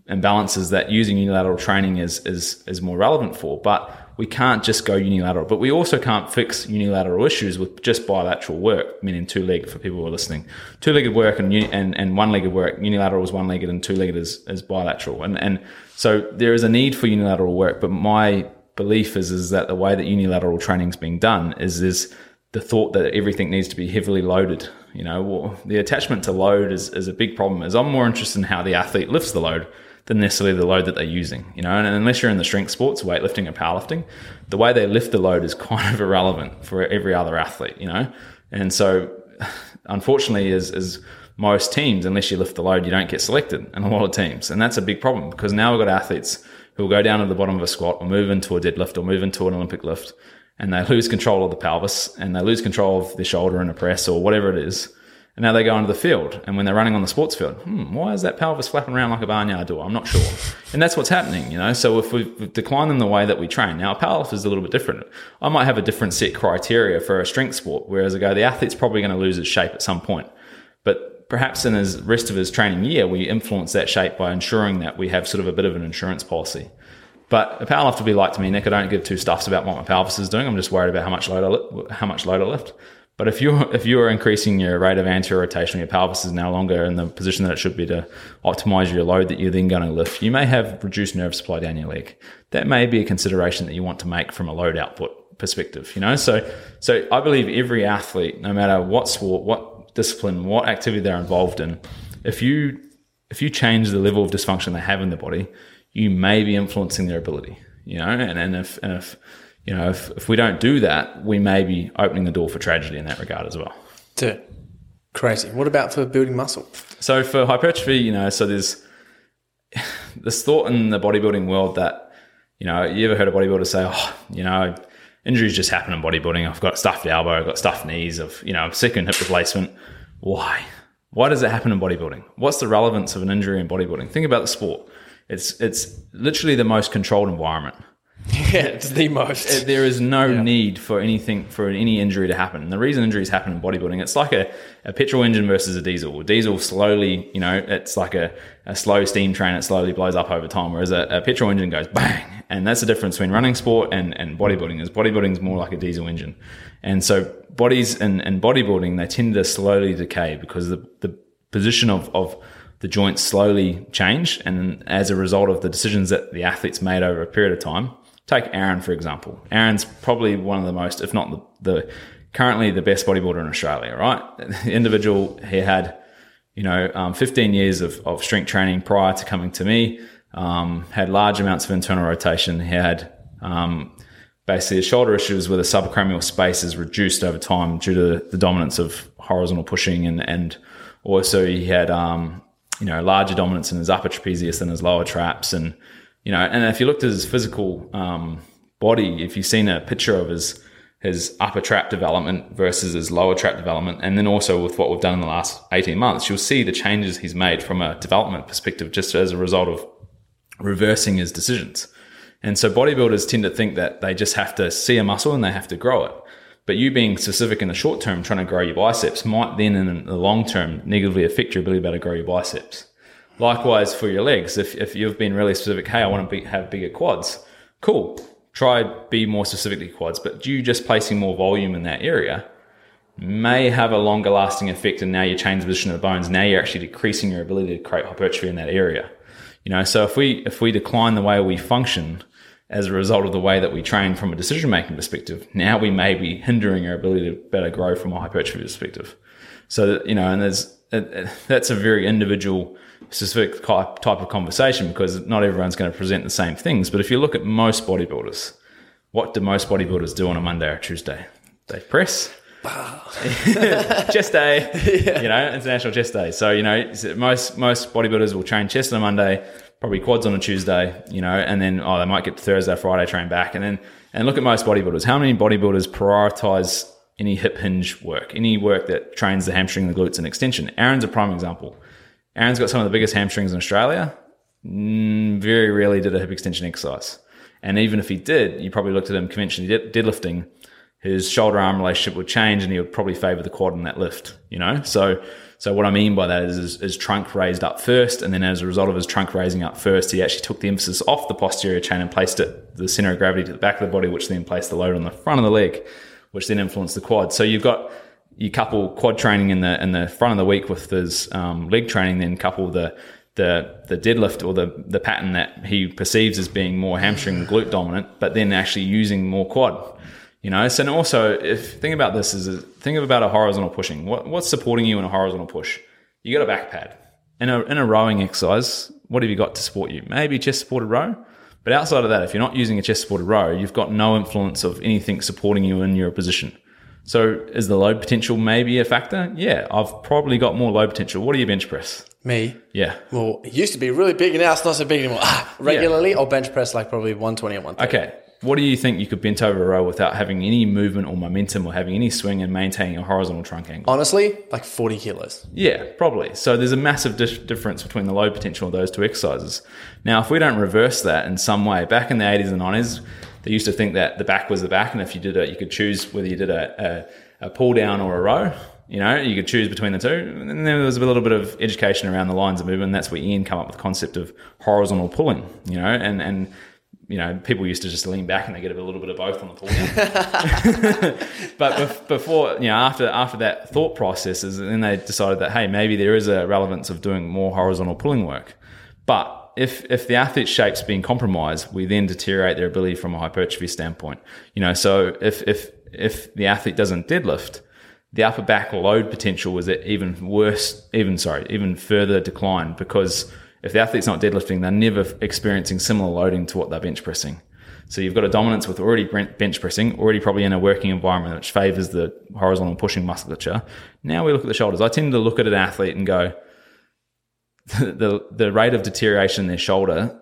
imbalances that using unilateral training is is is more relevant for. But we can't just go unilateral, but we also can't fix unilateral issues with just bilateral work, meaning two legged for people who are listening. Two legged work and, and, and one legged work, unilateral is one legged and two legged is, is bilateral. And, and so there is a need for unilateral work, but my belief is, is that the way that unilateral training is being done is, is the thought that everything needs to be heavily loaded. You know, well, the attachment to load is, is a big problem. Is I'm more interested in how the athlete lifts the load than necessarily the load that they're using. You know, and unless you're in the strength sports, weightlifting and powerlifting, the way they lift the load is *laughs* kind of irrelevant for every other athlete. You know, and so *laughs* unfortunately, as as most teams, unless you lift the load, you don't get selected in a lot of teams, and that's a big problem because now we've got athletes who will go down to the bottom of a squat or move into a deadlift or move into an Olympic lift, and they lose control of the pelvis and they lose control of the shoulder in a press or whatever it is and now they go onto the field. And when they're running on the sports field, hmm, why is that pelvis flapping around like a barnyard door? I'm not sure. And that's what's happening, you know. So if we decline them the way that we train, now a powerlift is a little bit different. I might have a different set criteria for a strength sport, whereas I go, the athlete's probably going to lose his shape at some point. But perhaps in his rest of his training year, we influence that shape by ensuring that we have sort of a bit of an insurance policy. But a powerlift will be like to me, Nick. I don't give two stuffs about what my pelvis is doing. I'm just worried about how much load I lift, how much load I lift. But if you're if you are increasing your rate of anterior rotation, your pelvis is no longer in the position that it should be to optimize your load that you're then going to lift. You may have reduced nerve supply down your leg. That may be a consideration that you want to make from a load output perspective. You know, so so I believe every athlete, no matter what sport, what discipline, what activity they're involved in, if you if you change the level of dysfunction they have in the body, you may be influencing their ability. You know, and, and if and if you know, if, if we don't do that, we may be opening the door for tragedy in that regard as well. Dude, crazy. What about for building muscle? So for hypertrophy, you know, so there's *laughs* this thought in the bodybuilding world that, you know, you ever heard a bodybuilder say, oh, you know, injuries just happen in bodybuilding. I've got stuffed elbow, I've got stuffed knees, of you know, second hip replacement. Why? Why does it happen in bodybuilding? What's the relevance of an injury in bodybuilding? Think about the sport. It's it's literally the most controlled environment. *laughs* Yeah, it's the most. there is no need for anything for any injury to happen. And the reason injuries happen in bodybuilding, it's like a, a petrol engine versus a diesel. A diesel slowly, you know, it's like a, a slow steam train. It slowly blows up over time, whereas a, a petrol engine goes bang. And that's the difference between running sport and, and bodybuilding. Is bodybuilding is more like a diesel engine, and so bodies and, and bodybuilding they tend to slowly decay because the the position of of the joints slowly change, and as a result of the decisions that the athletes made over a period of time Take Aaron, for example. Aaron's probably one of the most, if not the, the currently the best bodybuilder in Australia, right? The *laughs* individual, he had, you know, um, 15 years of, of strength training prior to coming to me, um, had large amounts of internal rotation. He had um, basically his shoulder issues where the subacromial space is reduced over time due to the dominance of horizontal pushing and, and also he had, um, you know, larger dominance in his upper trapezius than his lower traps and, you know, and if you looked at his physical um, body, if you've seen a picture of his his upper trap development versus his lower trap development, and then also with what we've done in the last 18 months, you'll see the changes he's made from a development perspective just as a result of reversing his decisions. And so bodybuilders tend to think that they just have to see a muscle and they have to grow it. But you being specific in the short term, trying to grow your biceps might then in the long term negatively affect your ability to grow your biceps. Likewise for your legs, if, if you've been really specific, hey, I want to be, have bigger quads, cool. Try be more specifically quads, but you just placing more volume in that area may have a longer lasting effect. And now you change the position of the bones. Now you're actually decreasing your ability to create hypertrophy in that area. You know, so if we if we decline the way we function as a result of the way that we train from a decision making perspective, now we may be hindering our ability to better grow from a hypertrophy perspective. So you know, and there's that's a very individual specific type of conversation because not everyone's going to present the same things. But if you look at most bodybuilders, what do most bodybuilders do on a Monday or Tuesday? They press. *laughs* chest day, yeah. you know, international chest day. So you know, most most bodybuilders will train chest on a Monday, probably quads on a Tuesday, you know, and then oh, they might get to Thursday, Friday, train back, and then and look at most bodybuilders. How many bodybuilders prioritize any hip hinge work, any work that trains the hamstring, the glutes, and extension? Aaron's a prime example. Aaron's got some of the biggest hamstrings in Australia. Mm, very rarely did a hip extension exercise. And even if he did, you probably looked at him conventionally deadlifting, his shoulder arm relationship would change and he would probably favor the quad in that lift, you know? So, so what I mean by that is his trunk raised up first. And then as a result of his trunk raising up first, he actually took the emphasis off the posterior chain and placed it, the center of gravity to the back of the body, which then placed the load on the front of the leg, which then influenced the quad. So you've got, you couple quad training in the in the front of the week with his um, leg training, then couple the the the deadlift or the the pattern that he perceives as being more hamstring and glute dominant, but then actually using more quad. You know, so and also if think about this is think about a horizontal pushing. What what's supporting you in a horizontal push? You got a back pad. In a in a rowing exercise, what have you got to support you? Maybe chest supported row. But outside of that, if you're not using a chest supported row, you've got no influence of anything supporting you in your position. So is the load potential maybe a factor? Yeah, I've probably got more load potential. What do you bench press? Me? Yeah. Well, it used to be really big and now it's not so big anymore. *laughs* Ah, regularly, yeah. I'll bench press like probably 120 or 130. Okay. What do you think you could bent over a row without having any movement or momentum or having any swing and maintaining a horizontal trunk angle? Honestly, like 40 kilos. Yeah, probably. So there's a massive di- difference between the load potential of those two exercises. Now, if we don't reverse that in some way, back in the 80s and 90s, they used to think that the back was the back, and if you did it, you could choose whether you did a, a, a pull down or a row. You know, you could choose between the two. And then there was a little bit of education around the lines of movement. That's where Ian came up with the concept of horizontal pulling. You know, and and you know, people used to just lean back and they get a little bit of both on the pull down. *laughs* but before, you know, after after that thought process, then they decided that hey, maybe there is a relevance of doing more horizontal pulling work. But if if the athlete's shape's being compromised, we then deteriorate their ability from a hypertrophy standpoint. You know, so if if if the athlete doesn't deadlift, the upper back load potential is at even worse, even sorry, even further decline because if the athlete's not deadlifting, they're never experiencing similar loading to what they're bench pressing. So you've got a dominance with already bench pressing, already probably in a working environment which favors the horizontal pushing musculature. Now we look at the shoulders. I tend to look at an athlete and go, the the rate of deterioration in their shoulder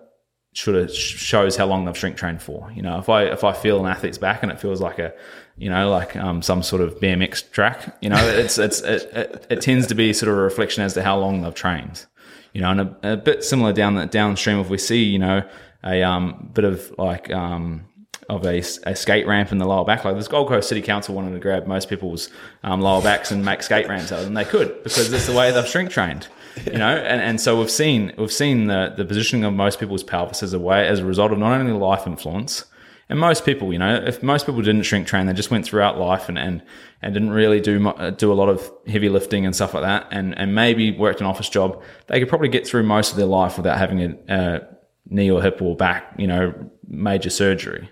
should have shows how long they've strength trained for. You know, if I if I feel an athlete's back and it feels like a you know like um, some sort of BMX track, you know, it's it's it, it, it, tends to be sort of a reflection as to how long they've trained. You know, and a, a bit similar down the downstream if we see you know a um, bit of like um, of a, a skate ramp in the lower back. Like this Gold Coast City Council wanted to grab most people's um, lower backs and make skate ramps out of them. They could because that's the way they've strength trained. *laughs* You know, and, and so we've seen we've seen the, the positioning of most people's pelvis as a way as a result of not only life influence, and most people, you know, if most people didn't strength train, they just went throughout life and and, and didn't really do uh, do a lot of heavy lifting and stuff like that, and and maybe worked an office job, they could probably get through most of their life without having a, a knee or hip or back, you know, major surgery.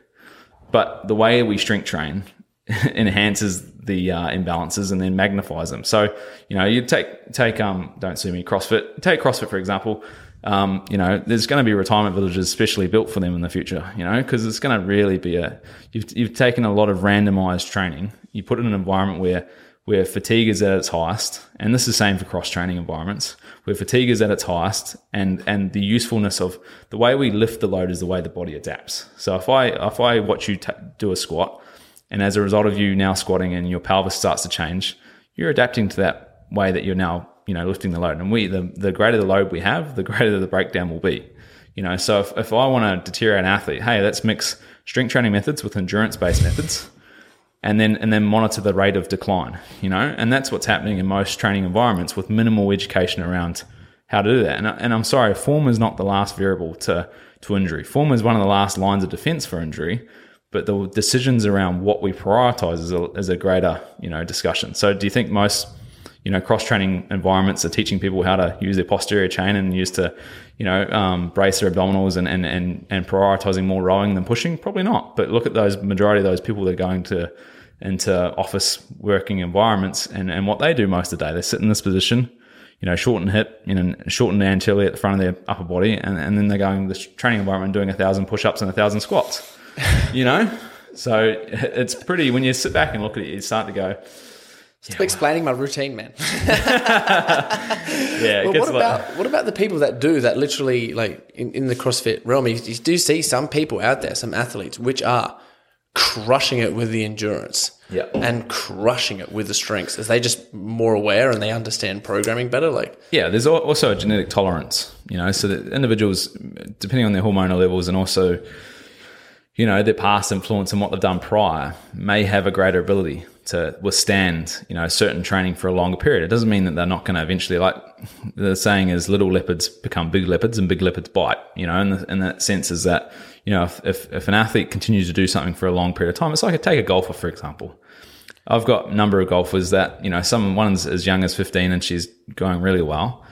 But the way we strength train *laughs* enhances the uh, imbalances and then magnifies them. So, you know, you take take um don't sue me CrossFit. Take CrossFit for example um, you know, there's going to be retirement villages specially built for them in the future, you know, because it's going to really be a, you've, you've taken a lot of randomized training, you put in an environment where, where fatigue is at its highest, and this is the same for cross training environments, where fatigue is at its highest, and and the usefulness of the way we lift the load is the way the body adapts. So if I if I watch you t- do a squat, and as a result of you now squatting and your pelvis starts to change, you're adapting to that way that you're now you know lifting the load. And we the the greater the load we have, the *laughs* greater the breakdown will be. You know, so if, if I want to deteriorate an athlete, hey, let's mix strength training methods with endurance based methods and then and then monitor the rate of decline you know and that's what's happening in most training environments with minimal education around how to do that and, and i'm sorry form is not the last variable to to injury form is one of the last lines of defense for injury but the decisions around what we prioritize is a, is a greater you know discussion so do you think most you know, cross training environments are teaching people how to use their posterior chain and use to, you know, um, brace their abdominals and, and, and, and prioritizing more rowing than pushing? Probably not. But look at those majority of those people that are going to into office working environments and, and what they do most of the day. They sit in this position, you know, shorten hip, you know, shorten anteriorly at the front of their upper body, and, and then they're going to this training environment doing a thousand push ups and a thousand squats. *laughs* you know? So *laughs* it's pretty when you sit back and look at it, you start to go, Stop yeah, explaining my routine, man. *laughs* yeah. Well, what about what about the people that do that? Literally, like in, in the CrossFit realm, you, you do see some people out there, some athletes, which are crushing it with the endurance, yeah, and crushing it with the strengths. As they just more aware and they understand programming better? Like, yeah, there's also a genetic tolerance, you know, so that individuals, depending on their hormonal levels and also, you know, their past influence and what they've done prior, may have a greater ability to withstand, you know, certain training for a longer period. It doesn't mean that they're not going to eventually, like the saying is, little leopards become big leopards and big leopards bite. You know, and, and that sense is that, you know, if, if, if an athlete continues to do something for a long period of time, it's like take a golfer for example. I've got a number of golfers that you know, some one's as young as fifteen and she's going really well.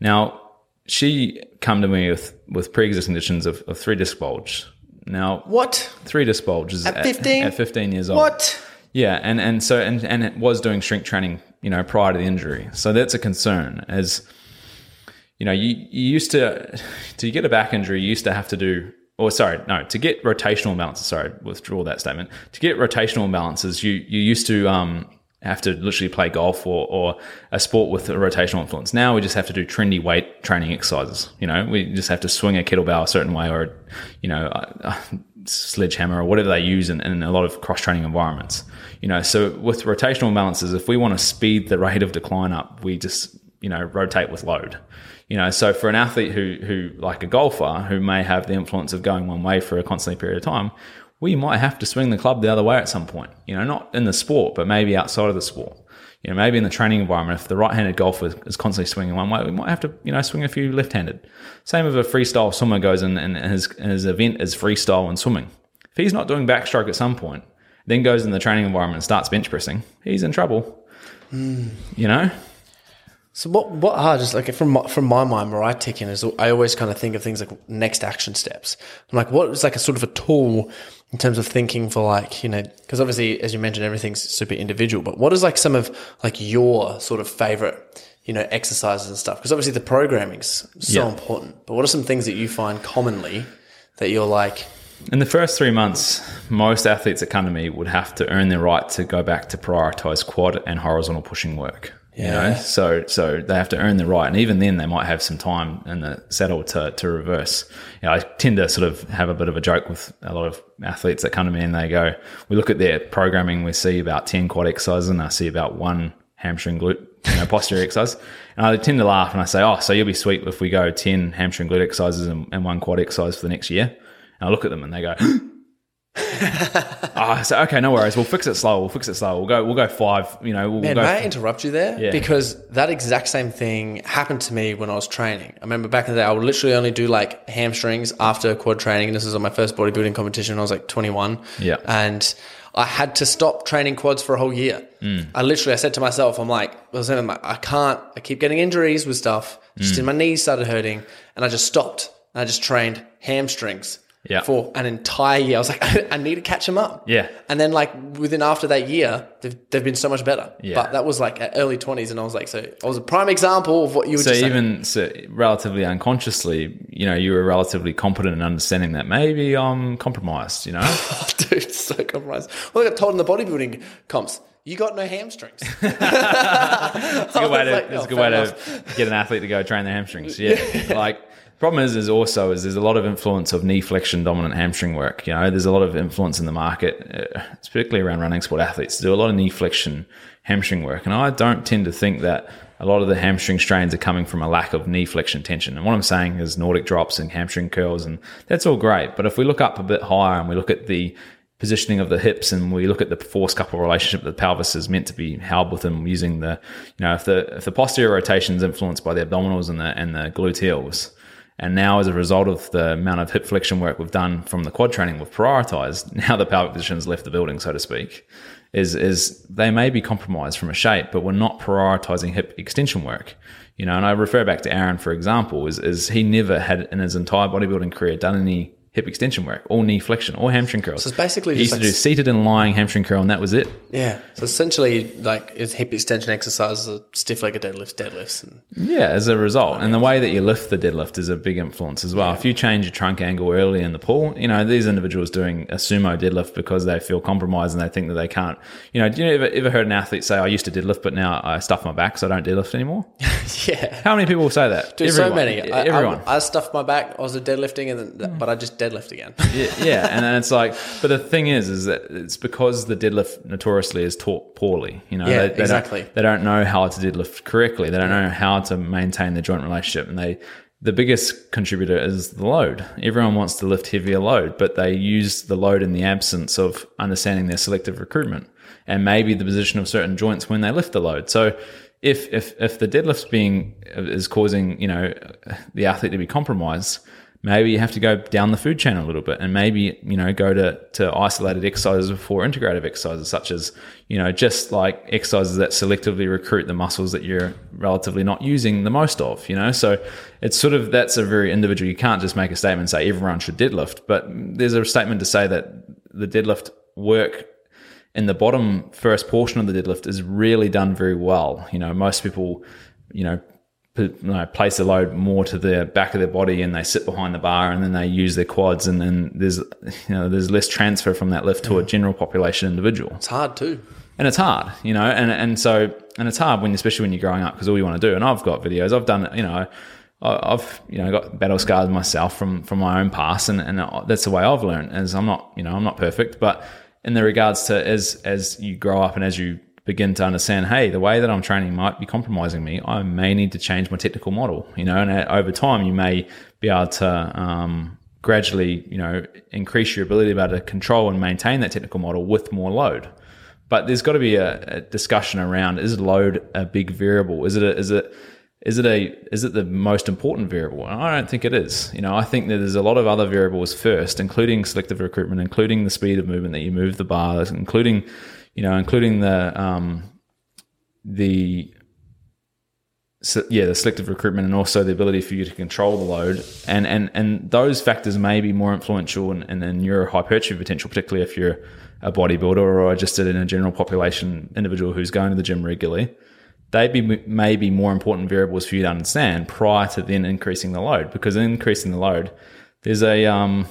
Now she come to me with with pre-existing conditions of, of three disc bulge. Now what? Three disc bulges at fifteen? At, at fifteen years old. What? Yeah, and and so and and it was doing strength training, you know, prior to the injury. So that's a concern. As you know, you, you used to to get a back injury, you used to have to do. Or sorry, no, to get rotational imbalances. Sorry, withdraw that statement. To get rotational imbalances, you you used to um, have to literally play golf or, or a sport with a rotational influence. Now we just have to do trendy weight training exercises. You know, we just have to swing a kettlebell a certain way or, you know, a, sledgehammer or whatever they use in, in a lot of cross training environments. You know, so with rotational balances, if we want to speed the rate of decline up, we just, you know, rotate with load. You know, so for an athlete who, who like a golfer who may have the influence of going one way for a constant period of time, we might have to swing the club the other way at some point. You know, not in the sport, but maybe outside of the sport. You know, maybe in the training environment, if the right-handed golfer is constantly swinging one way, we might have to, you know, swing a few left-handed. Same if a freestyle swimmer goes in and his, his event is freestyle and swimming. If he's not doing backstroke at some point, then goes in the training environment and starts bench pressing, he's in trouble. Mm. You know? So what what are just like from my, from my mind where I tick in is I always kind of think of things like next action steps. I'm like what is like a sort of a tool in terms of thinking for like you know because obviously as you mentioned everything's super individual. But what is like some of like your sort of favorite you know exercises and stuff? Because obviously the programming's so yeah. important. But what are some things that you find commonly that you're like in the first three months, most athletes that come to me would have to earn their right to go back to prioritize quad and horizontal pushing work. Yeah. You know? So so they have to earn the right. And even then they might have some time in the saddle to, to reverse. You know, I tend to sort of have a bit of a joke with a lot of athletes that come to me and they go, we look at their programming, we see about 10 quad exercises and I see about one hamstring glute, you know, posterior exercise. And I tend to laugh and I say, oh, so you'll be sweet if we go 10 hamstring glute exercises and, and one quad exercise for the next year. And I look at them and they go, *gasps* oh, so okay, no worries. We'll fix it slow. We'll fix it slow. We'll go. We'll go five. You know, we'll, Man, we'll may I interrupt you there? Yeah. Because that exact same thing happened to me when I was training. I remember back in the day, I would literally only do like hamstrings after quad training. And this was on my first bodybuilding competition. I was like 21. Yeah. And I had to stop training quads for a whole year. Mm. I literally, I said to myself, I'm like, I saying, I'm like, I can't, I keep getting injuries with stuff. Just Mm. in my knees started hurting. And I just stopped. And I just trained hamstrings. Yeah. For an entire year, I was like, *laughs* I need to catch them up. Yeah. And then like within after that year, they've, they've been so much better. Yeah. But that was like early twenties, and I was like, so I was a prime example of what you were So even so relatively unconsciously, you know, you were relatively competent in understanding that maybe I'm compromised. You know. *laughs* Oh, dude, it's *laughs* so compromised. Well, I got told in the bodybuilding comps, you got no hamstrings. It's a good way to, like, oh, a good way to get an athlete to go train their hamstrings. Yeah. like problem is is also is there's a lot of influence of knee flexion dominant hamstring work. You know, there's a lot of influence in the market, uh, it's particularly around running sport athletes, do a lot of knee flexion hamstring work. And I don't tend to think that a lot of the hamstring strains are coming from a lack of knee flexion tension. And what I'm saying is Nordic drops and hamstring curls, and that's all great. But if we look up a bit higher and we look at the positioning of the hips and we look at the force couple relationship that the pelvis is meant to be held within using the you know if the if the posterior rotation is influenced by the abdominals and the and the gluteals and now as a result of the amount of hip flexion work we've done from the quad training we've prioritized *laughs* now the pelvic position's left the building so to speak is is they may be compromised from a shape but we're not prioritizing hip extension work. You know and I refer back to Aaron for example is is he never had in his entire bodybuilding career done any hip extension work or knee flexion or hamstring curls So it's basically he used just to do seated and lying hamstring curl, and that was it. yeah. So essentially, like it's hip extension exercises, stiff legged deadlifts, deadlifts, and Yeah, as a result, and the way that you lift the deadlift is a big influence as well. If you change your trunk angle early in the pull, you know these individuals doing a sumo deadlift because they feel compromised and they think that they can't. You know, do you ever, ever heard an athlete say, "I used to deadlift, but now I stuff my back, so I don't deadlift anymore"? *laughs* yeah. How many people say that? Dude, so Everyone. many. I, Everyone. I, I stuffed my back. I was a deadlifting, and then, but I just deadlift again. *laughs* yeah, yeah, and then it's like, but the thing is, is that it's because the deadlift notoriously is taught poorly. You know, Yeah, they, they exactly. Don't, they don't know how to deadlift correctly. They don't know how to maintain the joint relationship, and they. The biggest contributor is the load. Everyone wants to lift heavier load, but they use the load in the absence of understanding their selective recruitment and maybe the position of certain joints when they lift the load. So, if if if the deadlift's being is causing you know the athlete to be compromised, maybe you have to go down the food chain a little bit and maybe you know go to to isolated exercises before integrative exercises such as you know just like exercises that selectively recruit the muscles that you're relatively not using the most of you know so it's sort of that's a very individual you can't just make a statement and say everyone should deadlift but there's a statement to say that the deadlift work in the bottom first portion of the deadlift is really done very well. You know, most people, you know, you know, place the load more to the back of their body and they sit behind the bar and then they use their quads and then there's you know there's less transfer from that lift to a general population individual It's hard too. and it's hard, you know, and and so and it's hard when especially when you're growing up because all you want to do. And I've got videos, I've done, you know, I- I've you know got battle scars myself from from my own past, and and that's the way I've learned. As I'm not, you know, I'm not perfect, but in the regards to as as you grow up and as you begin to understand, hey, the way that I'm training might be compromising me. I may need to change my technical model, you know, and over time you may be able to. Um, gradually, you know, increase your ability to be able to control and maintain that technical model with more load. But there's got to be a, a discussion around: is load a big variable? Is it a, is it is it a is it the most important variable? I don't think it is. You know, I think that there's a lot of other variables first, including selective recruitment, including the speed of movement that you move the bars, including you know, including the um, the so, yeah, the selective recruitment and also the ability for you to control the load. And and and those factors may be more influential in, in, in your hypertrophy potential, particularly if you're a bodybuilder or just in a general population individual who's going to the gym regularly. They'd be may be more important variables for you to understand prior to then increasing the load, because increasing the load, there's a um,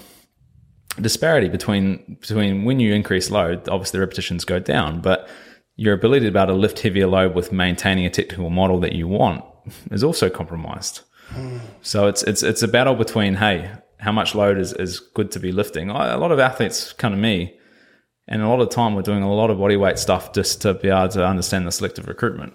disparity between between when you increase load, obviously the repetitions go down, but your ability to be able to lift heavier load with maintaining a technical model that you want is also compromised. So it's it's it's a battle between hey, how much load is, is good to be lifting. A lot of athletes come to me, and a lot of time we're doing a lot of body weight stuff just to be able to understand the selective recruitment.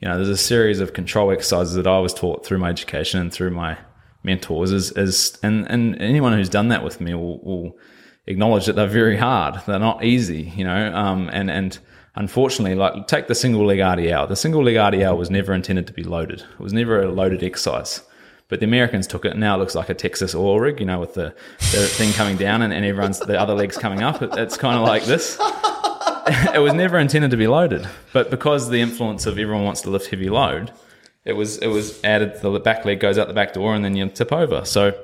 You know, there's a series of control exercises that I was taught through my education and through my mentors is, is and, and anyone who's done that with me will, will acknowledge that they're very hard. They're not easy, you know. Um, and and unfortunately, like take the single leg RDL. The single leg RDL was never intended to be loaded. It was never a loaded exercise. But the Americans took it, and now it looks like a Texas oil rig, you know, with the, the thing coming down and, and everyone's the other legs coming up. It, it's kind of like this. *laughs* it was never intended to be loaded, but because the influence of everyone wants to lift heavy load, it was it was added. The back leg goes out the back door, and then you tip over. So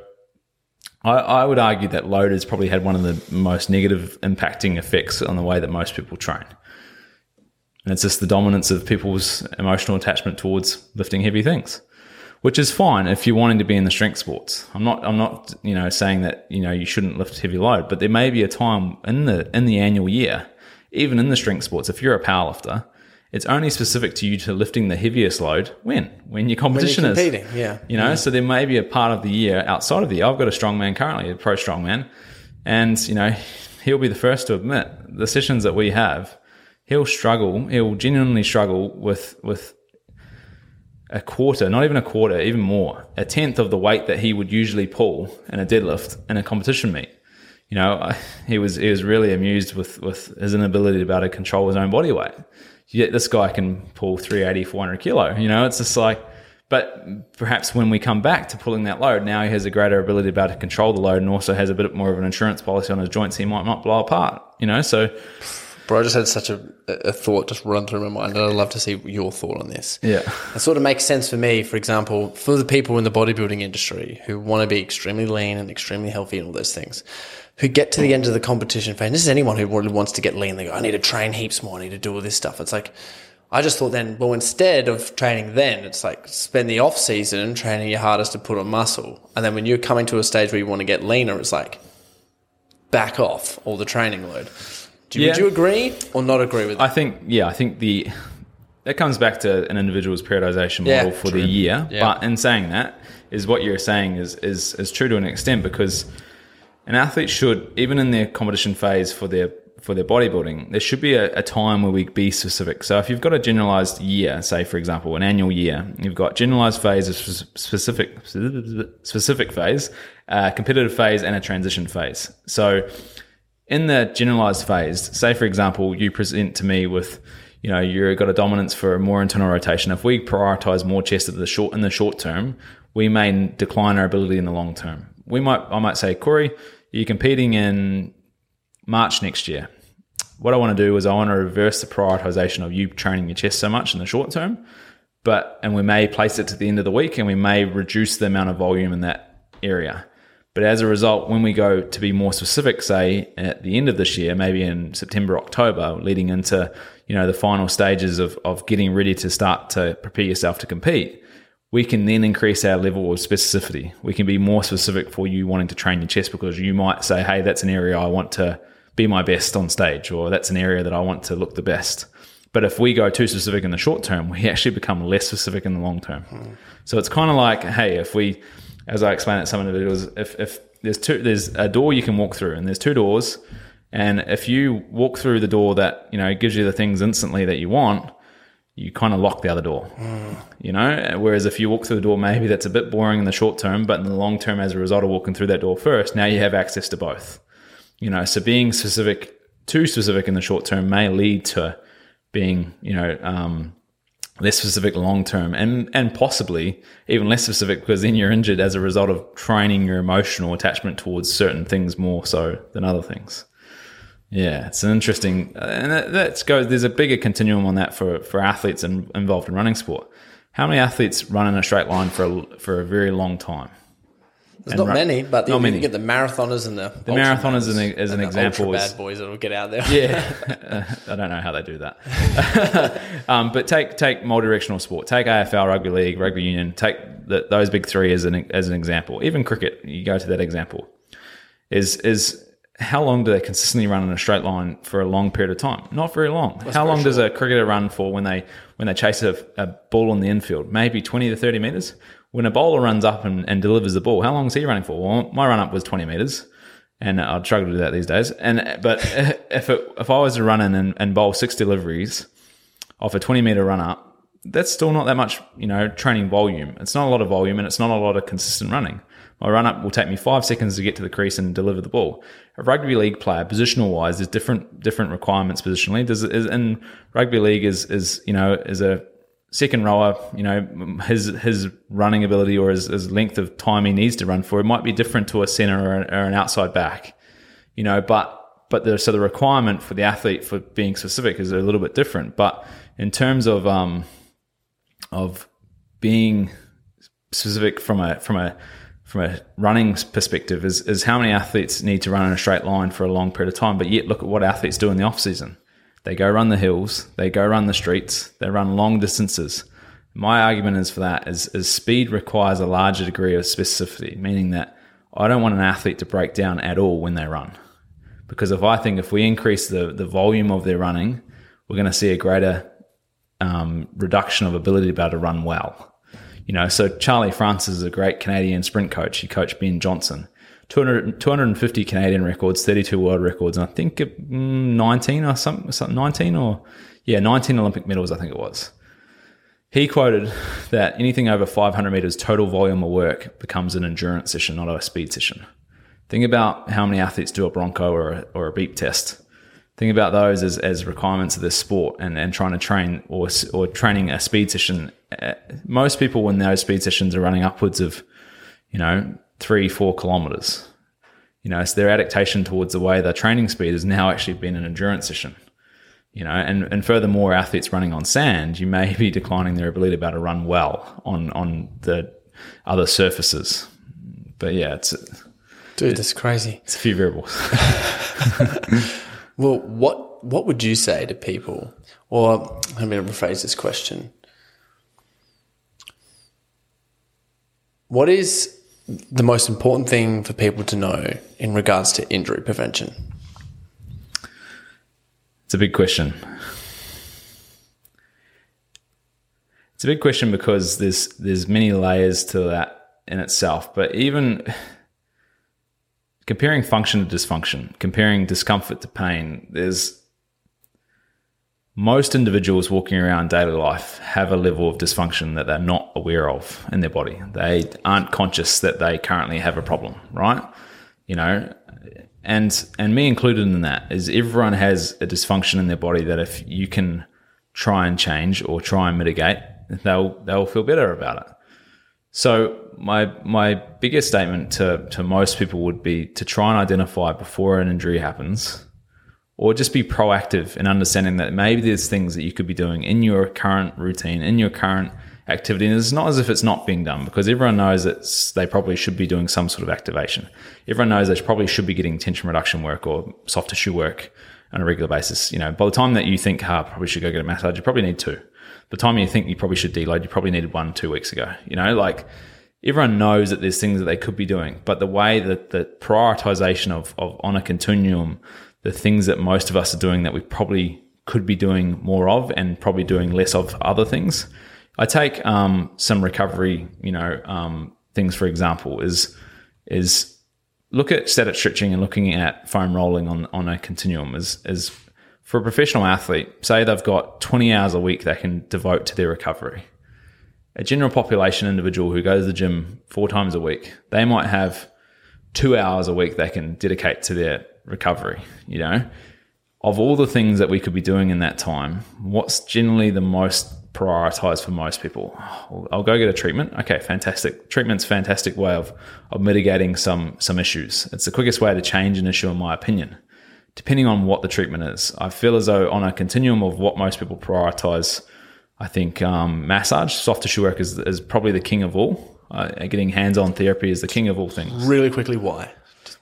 I, I would argue that load has probably had one of the most negative impacting effects on the way that most people train. And it's just the dominance of people's emotional attachment towards lifting heavy things, which is fine if you're wanting to be in the strength sports. I'm not, I'm not, you know, saying that, you know, you shouldn't lift heavy load, but there may be a time in the, in the annual year, even in the strength sports, if you're a powerlifter, it's only specific to you to lifting the heaviest load when when your competition When you're is competing, yeah. you know? So there may be a part of the year outside of the year. I've got a strongman currently a pro strongman and you know he'll be the first to admit the sessions that we have he'll struggle he'll genuinely struggle with with a quarter not even a quarter even more a tenth of the weight that he would usually pull in a deadlift in a competition meet. You know I- *laughs* he was he was really amused with with his inability to be able to control his own body weight yet this guy can pull 380 400 kilo you know? It's just like but perhaps when we come back to pulling that load now he has a greater ability to be able to control the load and also has a bit more of an insurance policy on his joints he might not blow apart you know? So Bro, I just had such a, a thought just run through my mind, and I'd love to see your thought on this. yeah. It sort of makes sense for me, for example, for the people in the bodybuilding industry who want to be extremely lean and extremely healthy and all those things, who get to the end of the competition phase. This is anyone who really wants to get lean. They go, I need to train heaps more. I need to do all this stuff. It's like, I just thought then, well, instead of training then, it's like spend the off season training your hardest to put on muscle. And then when you're coming to a stage where you want to get leaner, it's like back off all the training load. Do, Yeah. Would you agree or not agree with that? I think, yeah, I think the that comes back to an individual's periodization Yeah, model for true. the year. Yeah. But in saying that, is what you're saying is is is true to an extent because an athlete should, even in their competition phase for their for their bodybuilding, there should be a, a time where we be specific. So if you've got a generalized year, say for example, an annual year, you've got generalized phase, a specific specific phase, uh, competitive phase, and a transition phase. So in the generalized phase, say for example, you present to me with, you know, you've got a dominance for more internal rotation. If we prioritize more chest at the short in the short term, we may decline our ability in the long term. We might, I might say, Corey, you're competing in March next year. What I want to do is I want to reverse the prioritization of you training your chest so much in the short term, but and we may place it to the end of the week and we may reduce the amount of volume in that area. But as a result, when we go to be more specific, say at the end of this year, maybe in September, October, leading into you know the final stages of of getting ready to start to prepare yourself to compete, we can then increase our level of specificity. We can be more specific for you wanting to train your chest because you might say, hey, that's an area I want to be my best on stage, or that's an area that I want to look the best. But if we go too specific in the short term, we *laughs* actually become less specific in the long term. So it's kind of like, hey, if we, as I explained at some individuals, if, if there's two, there's a door you can walk through, and there's two doors, and if you walk through the door that you know gives you the things instantly that you want, you kind of lock the other door. You know, whereas if you walk through the door, maybe that's a bit boring in the short term, but in the long term, as a result of walking through that door first, now you have access to both. You know, so being specific, too specific in the short term may lead to being, you know, um, less specific long term and and possibly even less specific because then you're injured as a result of training your emotional attachment towards certain things more so than other things. Yeah, it's an interesting, and that, that's goes. There's a bigger continuum on that for for athletes in, involved in running sport. How many athletes run in a straight line for a, for a very long time? There's not ru- many, but not you, many. get the marathoners and the The marathoners as an, as an example is bad boys that'll get out there. yeah, *laughs* *laughs* I don't know how they do that. *laughs* um, but take take multi-directional sport. Take AFL, rugby league, rugby union. Take the, those big three as an as an example. Even cricket, you go to that example. Is is how long do they consistently run in a straight line for a long period of time? Not very long. how long does a cricketer run for when they when they chase a, a ball in the infield? Maybe twenty to thirty meters. When a bowler runs up and, and delivers the ball, how long is he running for? Well, my run up was twenty meters and I'd struggle to do that these days. And but *laughs* if it, if I was to run in and, and bowl six deliveries off a twenty meter run up, that's still not that much, you know, training volume. It's not a lot of volume, and it's not a lot of consistent running. My run up will take me five seconds to get to the crease and deliver the ball. A rugby league player, positional wise, there's different different requirements positionally. There's in rugby league is is you know is a second rower, you know, his his running ability or his, his length of time he needs to run for it might be different to a center or an, or an outside back, you know. But but the, so the requirement for the athlete for being specific is a little bit different. But in terms of um of being specific from a from a from a running perspective is, is how many athletes need to run in a straight line for a long period of time. But yet look at what athletes do in the off season. They go run the hills, they go run the streets, they run long distances. My argument is for that is, is speed requires a larger degree of specificity, meaning that I don't want an athlete to break down at all when they run. Because if I think if we increase the, the volume of their running, we're going to see a greater um, reduction of ability to be able to run well. You know, so Charlie Francis is a great Canadian sprint coach. He coached Ben Johnson. 200, 250 Canadian records, 32 world records, and I think mm, 19 or something, 19 or, yeah, 19 Olympic medals, I think it was. He quoted that anything over 500 meters total volume of work becomes an endurance session, not a speed session. Think about how many athletes do a Bronco or a, or a beep test. Think about those as, as requirements of this sport and, and trying to train or, or training a speed session. Uh, most people, when those speed sessions are running upwards of, you know, three, four kilometers. You know, so their adaptation towards the way their training speed has now actually been an endurance session. You know, and, and furthermore, athletes running on sand, you may *laughs* be declining their ability to be able to run well on on the other surfaces. But yeah, it's dude, that's crazy. It's a few variables. *laughs* *laughs* well, what what would you say to people? Or let me rephrase this question. What is the most important thing for people to know in regards to injury prevention? It's a big question. It's a big question because there's there's many layers to that in itself. But even comparing function to dysfunction, comparing discomfort to pain, there's most individuals walking around daily life have a level of dysfunction that they're not aware of in their body. They aren't conscious that they currently have a problem, right? You know, and and me included in that is everyone has a dysfunction in their body that if you can try and change or try and mitigate, they'll they'll feel better about it. So my my biggest statement to to most people would be to try and identify before an injury happens or just be proactive in understanding that maybe there's things that you could be doing in your current routine, in your current activity. And it's not as if it's not being done because everyone knows that they probably should be doing some sort of activation. Everyone knows they probably should be getting tension reduction work or soft tissue work on a regular basis. You know, by the time that you think, ah, probably should go get a massage, you probably need two. By the time you think you probably should deload, you probably needed one two weeks ago. You know, like everyone knows that there's things that they could be doing, but the way that the prioritization of, of on a continuum the things that most of us are doing that we probably could be doing more of and probably doing less of other things. I take um, some recovery, you know, um, things for example is is look at static stretching and looking at foam rolling on on a continuum is is for a professional athlete. Say they've got 20 hours a week they can devote to their recovery. A general population individual who goes to the gym four times a week, they might have two hours a week they can dedicate to their recovery, you know? Of all the things that we could be doing in that time, what's generally the most prioritized for most people? I'll go get a treatment. Okay, fantastic. Treatment's fantastic way of, of mitigating some some issues. It's the quickest way to change an issue in my opinion. Depending on what the treatment is. I feel as though on a continuum of what most people prioritize, I think um, massage, soft tissue work is, is probably the king of all. Uh, getting hands-on therapy is the king of all things. Really quickly, why?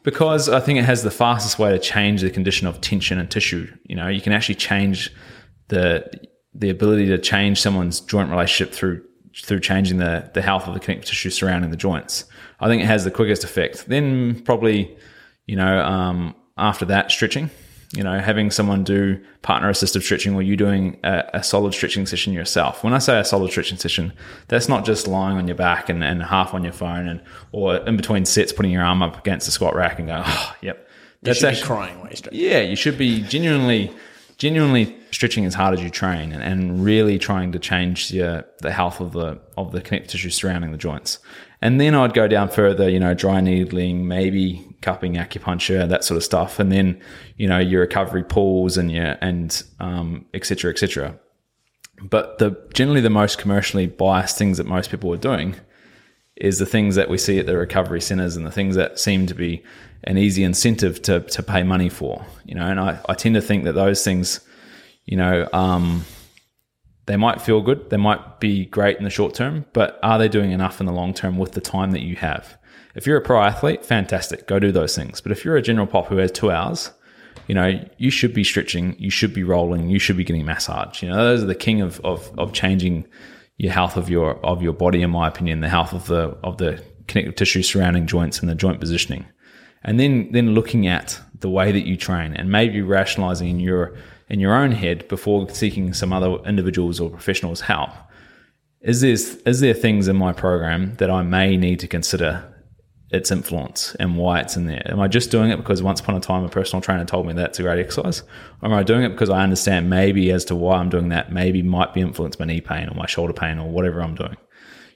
Because I think it has the fastest way to change the condition of tension and tissue. You know, you can actually change the the ability to change someone's joint relationship through through changing the the health of the connective tissue surrounding the joints. I think it has the quickest effect. Then probably, you know, um, after that, stretching you know, having someone do partner assisted stretching or you doing a, a, solid stretching session yourself. When I say a solid stretching session, that's not just lying on your back and, and half on your phone and or in between sets putting your arm up against the squat rack and going, oh, yep. That's actually crying while. Yeah, you should be genuinely, genuinely stretching as hard as you train and, and really trying to change your, the health of the of the connective tissue surrounding the joints. And then I'd go down further, you know, dry needling, maybe cupping, acupuncture, that sort of stuff. And then, you know, your recovery pools and your and um, et cetera, et cetera. But the generally the most commercially biased things that most people are doing is the things that we see at the recovery centers and the things that seem to be an easy incentive to, to pay money for, you know, and I, I tend to think that those things, you know, um, they might feel good, they might be great in the short term, but are they doing enough in the long term with the time that you have? If you're a pro athlete, fantastic, go do those things. But if you're a general pop who has two hours, you know, you should be stretching, you should be rolling, you should be getting massage. You know, those are the king of, of, of changing your health of your of your body, in my opinion, the health of the of the connective tissue surrounding joints and the joint positioning. And then then looking at the way that you train and maybe rationalizing in your in your own head before seeking some other individuals or professionals help. Is there is there things in my program that I may need to consider its influence and why it's in there. Am I just doing it because once upon a time a personal trainer told me that's a great exercise? Or am I doing it because I understand maybe as to why I'm doing that, maybe might be influenced by knee pain or my shoulder pain or whatever I'm doing?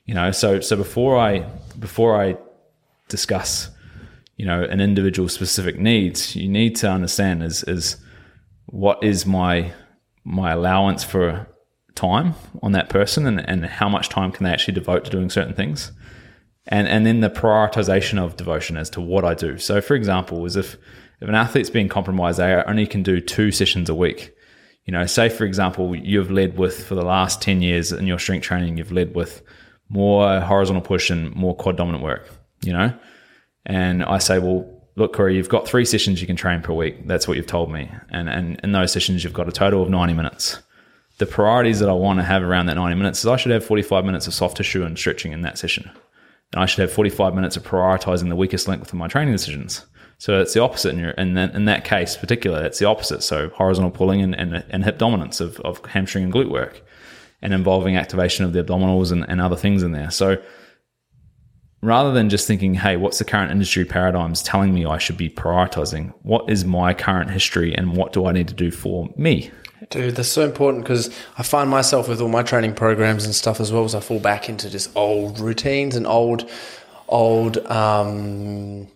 You know, so so before I before I discuss, you know, an individual specific needs, you need to understand is is what is my my allowance for time on that person and, and how much time can they actually devote to doing certain things and and then the prioritization of devotion as to what I do. So, for example, is if if an athlete's being compromised, they only can do two sessions a week. You know, say for example, you've led with for the last ten years in your strength training, you've led with more horizontal push and more quad dominant work. You know, and I say, well, look, Corey, you've got three sessions you can train per week. That's what you've told me, and and in those sessions, you've got a total of ninety minutes. The priorities that I want to have around that 90 minutes is I should have 45 minutes of soft tissue and stretching in that session I should have 45 minutes of prioritizing the weakest link within my training decisions. So it's the opposite in, in, that, in that case, particular, it's the opposite. So horizontal pulling and, and, and hip dominance of, of hamstring and glute work and involving activation of the abdominals and, and other things in there. So rather than just thinking, hey, what's the current industry paradigms telling me I should be prioritizing? What is my current history and what do I need to do for me? Dude, that's so important because I find myself with all my training programs and stuff as well as I fall back into just old routines and old, old um,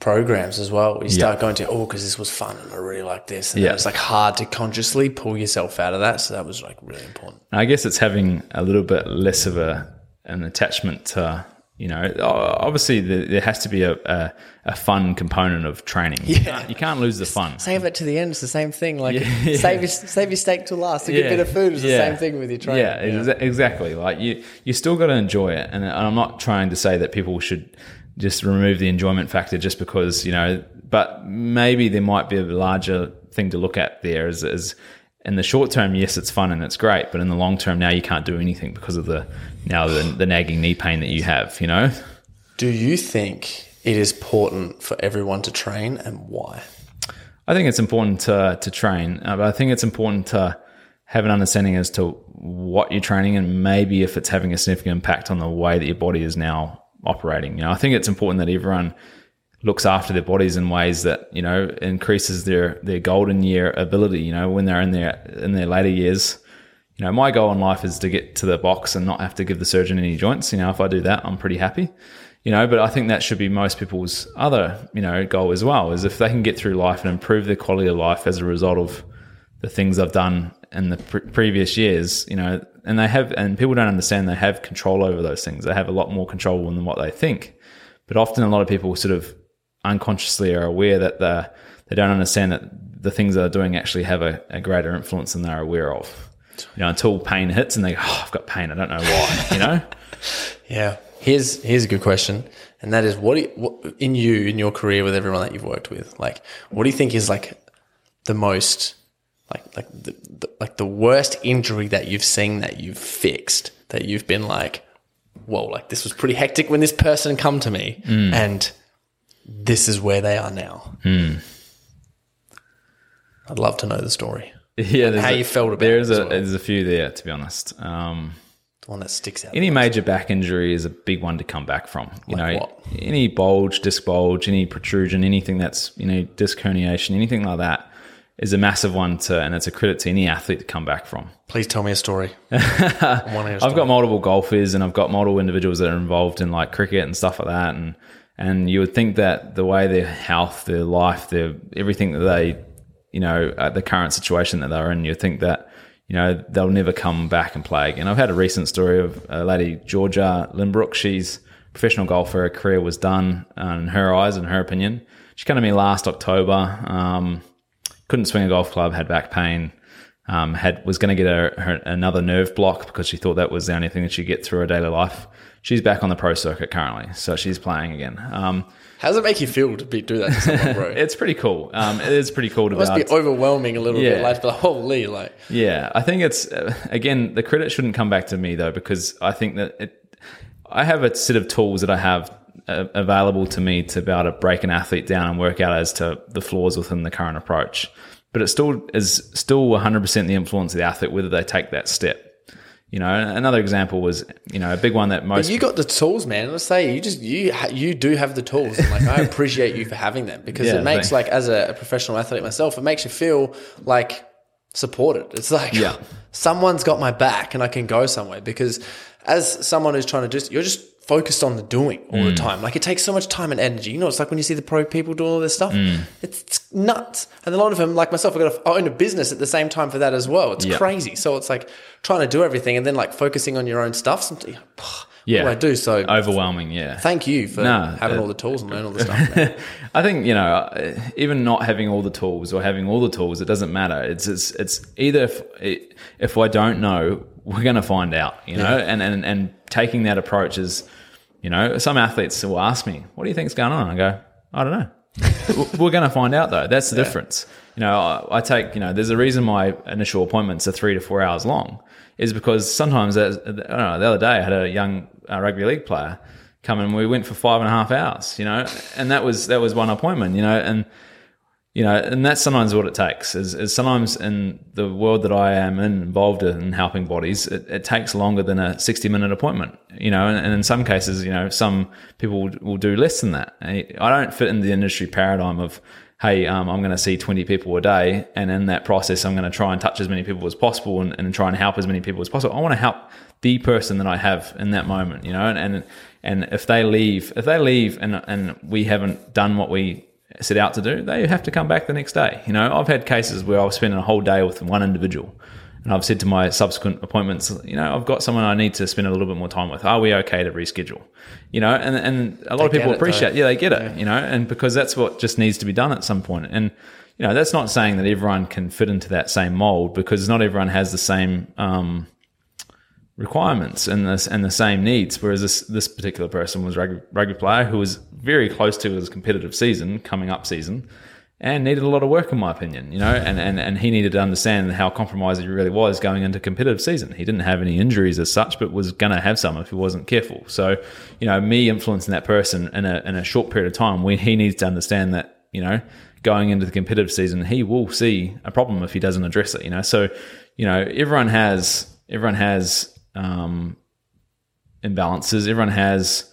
programs as well. You start going to, oh, because this was fun and I really like this. And Yeah. it's like hard to consciously pull yourself out of that. So that was like really important. I guess it's having a little bit less of a an attachment to you know obviously there, there has to be a, a, a fun component of training. You, can't, you can't lose the fun. Save it to the end. It's the same thing. Like Yeah. *laughs* save your save your steak till last. A good bit of food is the same thing with your training. Yeah, exa- exactly. Like you, you still got to enjoy it, and I'm not trying to say that people should just remove the enjoyment factor just because you know. But maybe there might be a larger thing to look at there. Is, is in the short term, yes, it's fun and it's great, but in the long term, now you can't do anything because of the now the, the nagging knee pain that you have. You know. Do you think it is important for everyone to train, and why? I think it's important to to train, uh, but I think it's important to have an understanding as to what you're training and maybe if it's having a significant impact on the way that your body is now operating. You know, I think it's important that everyone looks after their bodies in ways that you know increases their their golden year ability. You know, when they're in their in their later years. You know, my goal in life is to get to the box and not have to give the surgeon any joints. You know, if I do that, I'm pretty happy you know but i think that should be most people's other you know goal as well is if they can get through life and improve their quality of life as a result of the things i've done in the pre- previous years you know and they have and people don't understand they have control over those things. They have a lot more control than what they think. But often a lot of people sort of unconsciously are aware that they they don't understand that the things they're doing actually have a, a greater influence than they're aware of you know until pain hits and they go oh i've got pain i don't know why you know *laughs* Yeah. Here's here's a good question, and that is what, do you, what in you in your career with everyone that you've worked with, like what do you think is like the most like like the, the like the worst injury that you've seen that you've fixed that you've been like, whoa, like this was pretty hectic when this person come to me, mm. and this is where they are now. Hmm. I'd love to know the story, yeah there's how a- you felt about there's it a well. there's a few there to be honest um the one that sticks out. any major back injury is a big one to come back from. You Like know, what? any bulge, disc bulge, any protrusion, anything that's you know disc herniation, anything like that is a massive one to, and it's a credit to any athlete to come back from. Please tell me a story. I wanna hear a I've story. got multiple golfers and I've got multiple individuals that are involved in like cricket and stuff like that. And and you would think that the way their health, their life, their everything that they, you know, the current situation that they're in, you'd think that you know they'll never come back and play again. I've had a recent story of a lady Georgia Lindbrook. She's a professional golfer. Her career was done uh, in her eyes, in her opinion. She came to me last October. Um, couldn't swing a golf club, had back pain, um, had was going to get her, her another nerve block because she thought that was the only thing that she'd get through her daily life. She's back on the pro circuit currently, so she's playing again. Um, How does it make you feel to be do that to someone, bro? *laughs* it's pretty cool. Um, it is pretty cool to must be overwhelming a little bit. Yeah. Like, be like, holy, like, Yeah, I think it's uh, again the credit shouldn't come back to me though because I think that it, I have a set of tools that I have uh, available to me to be able to break an athlete down and work out as to the flaws within the current approach. But it still is still 100% the influence of the athlete whether they take that step. You know, another example was you know a big one that most But you got the tools, man. Let's say you just you you do have the tools, and like I *laughs* appreciate you for having them because Yeah, it makes thanks. like as a, a professional athlete myself, it makes you feel like supported. It's like Yeah. *laughs* someone's got my back, and I can go somewhere because as someone who's trying to just you're just focused on the doing all Mm. the time. Like it takes so much time and energy. You know, it's like when you see the pro people do all this stuff. Mm. It's, it's nuts. And a lot of them, like myself, I got to own a business at the same time for that as well. It's Yeah. crazy. So it's like trying to do everything and then like focusing on your own stuff. Sometimes, *sighs* Yeah. I do? So overwhelming. Yeah, thank you for No, having uh, all the tools and learning all the *laughs* stuff. I think you know, uh, even not having all the tools or having all the tools, it doesn't matter. It's it's, it's either if, if I don't know, we're going to find out. You know, and, and and taking that approach is, you know, some athletes will ask me, "What do you think's going on?" I go, "I don't know." *laughs* we're going to find out though. That's the difference. You know, I, I take you know, there's a reason my initial appointments are three to four hours long, is because sometimes I don't know, the other day I had a young uh, rugby league player come and we went for five and a half hours, you know, and that was that was one appointment, you know, and you know, and that's sometimes what it takes. Is, is sometimes in the world that I am in, involved in helping bodies, it, it takes longer than a sixty minute appointment, you know, and, and in some cases, you know, some people will, will do less than that. I don't fit in the industry paradigm of hey, um, I'm going to see 20 people a day. And in that process, I'm going to try and touch as many people as possible and, and try and help as many people as possible. I want to help the person that I have in that moment, you know, and, and, and if they leave, if they leave and, and we haven't done what we set out to do, they have to come back the next day. You know, I've had cases where I've spent a whole day with one individual and I've said to my subsequent appointments, you know, I've got someone I need to spend a little bit more time with. Are we okay to reschedule? You know, and, and a lot of people appreciate, though. yeah, they get it, you know, and because that's what just needs to be done at some point. And, you know, that's not saying that everyone can fit into that same mold because not everyone has the same, um, requirements and this and the same needs. Whereas this this particular person was rugby, rugby player who was very close to his competitive season, coming up season, and needed a lot of work in my opinion. You know, and and, and he needed to understand how compromised he really was going into competitive season. He didn't have any injuries as such, but was going to have some if he wasn't careful. So, you know, me influencing that person in a in a short period of time when he needs to understand that you know going into the competitive season he will see a problem if he doesn't address it. You know, so you know everyone has everyone has um, imbalances. Everyone has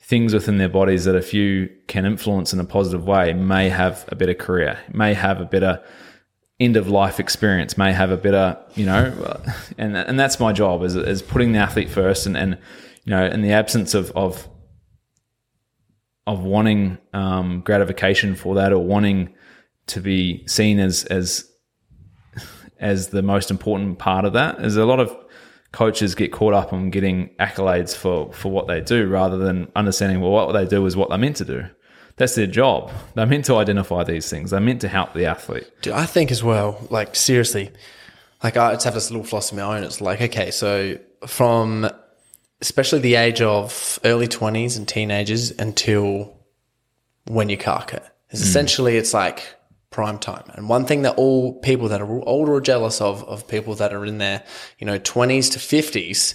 things within their bodies that if you can influence in a positive way, may have a better career, may have a better end of life experience, may have a better, you know, *laughs* and and that's my job is is putting the athlete first, and and you know, in the absence of of of wanting um, gratification for that or wanting to be seen as as *laughs* as the most important part of that is a lot of coaches get caught up on getting accolades for for what they do rather than understanding well what they do is what they're meant to do. That's their job. They're meant to identify these things. They're meant to help the athlete. Dude, I think as well, like seriously, like I just have this little philosophy of my own. It's like, okay, so from especially the age of early 20s and teenagers until when you cark it, is mm. essentially it's like prime time. And one thing that all people that are older or jealous of, of people that are in their, you know, 20s to 50s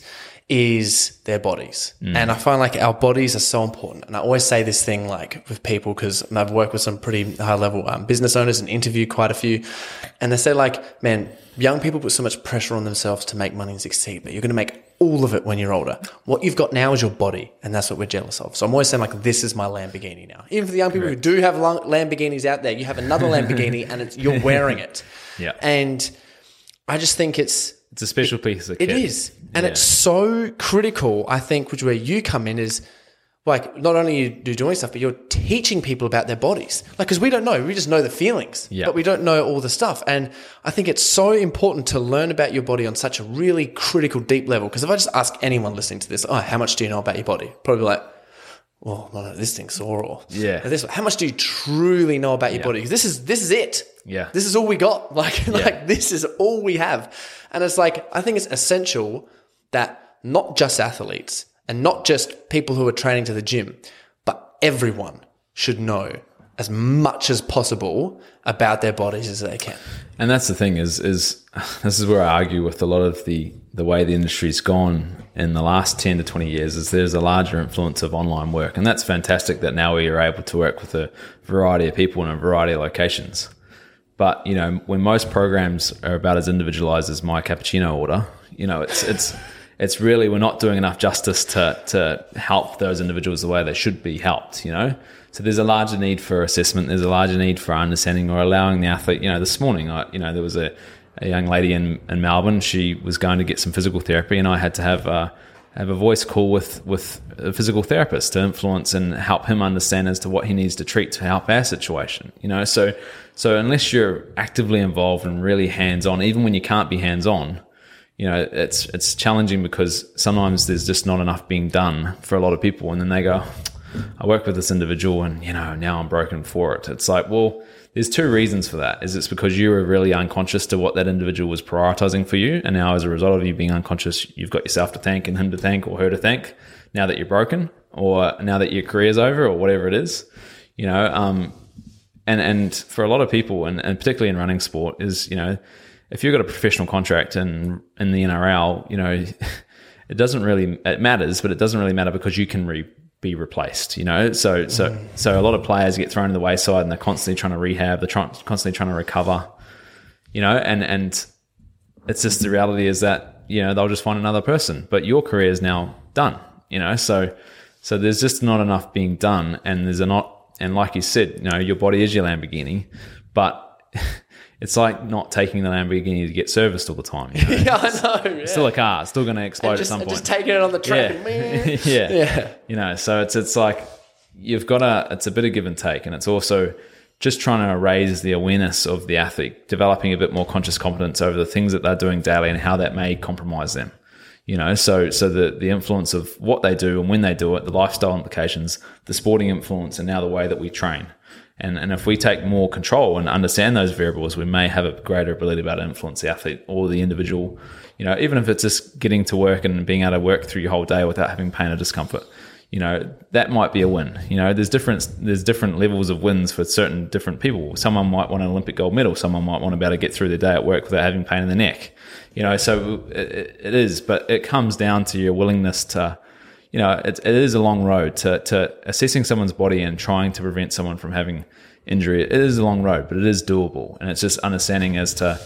is their bodies. And I find like our bodies are so important. And I always say this thing like with people because I've worked with some pretty high level um, business owners and interviewed quite a few. And they say like, man, young people put so much pressure on themselves to make money and succeed, but you're going to make all of it when you're older. What you've got now is your body, and that's what we're jealous of. So I'm always saying like, this is my Lamborghini now. Even for the young people who do have Lamborghinis out there, you have another Lamborghini, and it's, you're *laughs* wearing it. Yeah. And I just think it's It's a special piece of it kit. is, and Yeah. it's so critical. I think, which where you come in is like not only you do doing stuff, but you're teaching people about their bodies. Like, because we don't know, we just know the feelings, Yeah. but we don't know all the stuff. And I think it's so important to learn about your body on such a really critical, deep level. Because if I just ask anyone listening to this, oh, how much do you know about your body? Probably like. Well, no, no, this thing's sore, or Yeah. This, how much do you truly know about your body? Because this is this is it. Yeah. This is all we got. *laughs* Like, like this is all we have. And it's like, I think it's essential that not just athletes and not just people who are training to the gym, but everyone should know as much as possible about their bodies as they can. And that's the thing is is *sighs* this is where I argue with a lot of the the way the industry's gone in the last 10 to 20 years is there's a larger influence of online work and that's fantastic that now we are able to work with a variety of people in a variety of locations. But, you know, when most programs are about as individualized as my cappuccino order, you know, it's it's it's really we're not doing enough justice to to help those individuals the way they should be helped, you know? So there's a larger need for assessment. There's a larger need for understanding or allowing the athlete. You know, this morning, I, you know, there was a, a young lady in, in Melbourne. She was going to get some physical therapy, and I had to have have a voice call with with a physical therapist to influence and help him understand as to what he needs to treat to help our situation. You know, so so unless you're actively involved and really hands on, even when you can't be hands on, you know, it's it's challenging because sometimes there's just not enough being done for a lot of people, and then they go, I work with this individual, and you know, now I'm broken for it. It's like, well, there's two reasons for that. Is it's because you were really unconscious to what that individual was prioritizing for you, and now as a result of you being unconscious, you've got yourself to thank and him to thank or her to thank. Now that you're broken, or now that your career's over, or whatever it is, you know, um, and and for a lot of people, and, and particularly in running sport, is you know, if you've got a professional contract in in the NRL, you know, *laughs* it doesn't really it matters, but it doesn't really matter because you can re, be replaced. You know, so so so a lot of players get thrown to the wayside, and they're constantly trying to rehab, they're trying, constantly trying to recover. You know, and and it's just the reality is that you know they'll just find another person, but your career is now done. You know, so so there's just not enough being done, and there's a not and like you said, you know, your body is your Lamborghini, but *laughs* it's like not taking the Lamborghini to get serviced all the time. You *laughs* know? Yeah, I know. Yeah. Still a car, it's still going to explode just, at some point. just taking it on the track. yeah. and *laughs* yeah, Yeah. You know, so it's it's like you've got to. It's a bit of give and take, and it's also just trying to raise the awareness of the athlete, developing a bit more conscious competence over the things that they're doing daily and how that may compromise them. You know, so so the the influence of what they do and when they do it, the lifestyle implications, the sporting influence, and now the way that we train. And and if we take more control and understand those variables, we may have a greater ability able to influence the athlete or the individual. You know, even if it's just getting to work and being able to work through your whole day without having pain or discomfort you know that might be a win. You know there's different there's different levels of wins for certain different people. Someone might want an olympic gold medal. Someone might want to be able to get through the day at work without having pain in the neck. You know so it, it is but it comes down to your willingness to you know it, it is a long road to, to assessing someone's body and trying to prevent someone from having injury it is a long road but it is doable and it's just understanding as to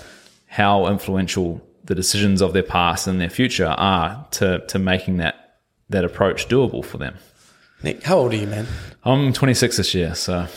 how influential the decisions of their past and their future are to to making that that approach doable for them. Nick, how old are you, man? I'm 26 this year, so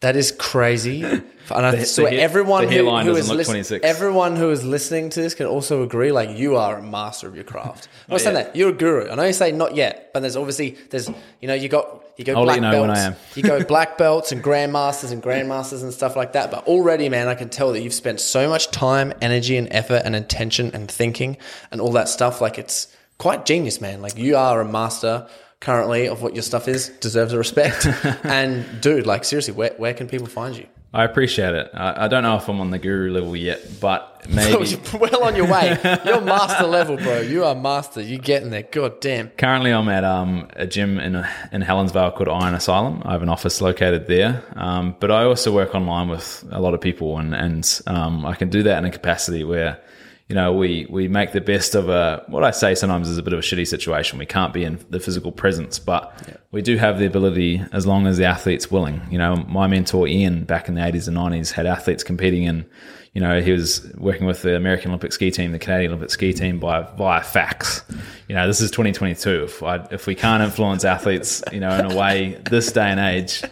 That is crazy. *laughs* And I swear, hair- everyone the who, who is look lis- 26. everyone who is listening to this can also agree. Like you are a master of your craft. *laughs* I'm not oh, saying that you're a guru. I know you say not yet, but there's obviously there's you know you got you go I'll black you know belts. when I am. you go *laughs* black belts and grandmasters and grandmasters and stuff like that. But already, man, I can tell that you've spent so much time, energy, and effort, and intention, and thinking, and all that stuff. Like it's quite genius, man. Like you are a master currently of what your stuff is. Deserves a respect. *laughs* and dude, like seriously, where where can people find you? I appreciate it. I, I don't know if I'm on the guru level yet, but maybe. *laughs* well on your way. *laughs* You're master level, bro. You are master. You're getting there. God damn. Currently, I'm at um, a gym in in Helensvale called Iron Asylum. I have an office located there, um, but I also work online with a lot of people, and and um, I can do that in a capacity where, you know, we we make the best of a what I say sometimes is a bit of a shitty situation. We can't be in the physical presence, but we do have the ability as long as the athlete's willing. You know, my mentor Ian back in the eighties and nineties had athletes competing in you know, he was working with the American Olympic ski team, the Canadian Olympic ski team by via fax. You know, this is 2022. If I, if we can't influence athletes, you know, in a way this day and age,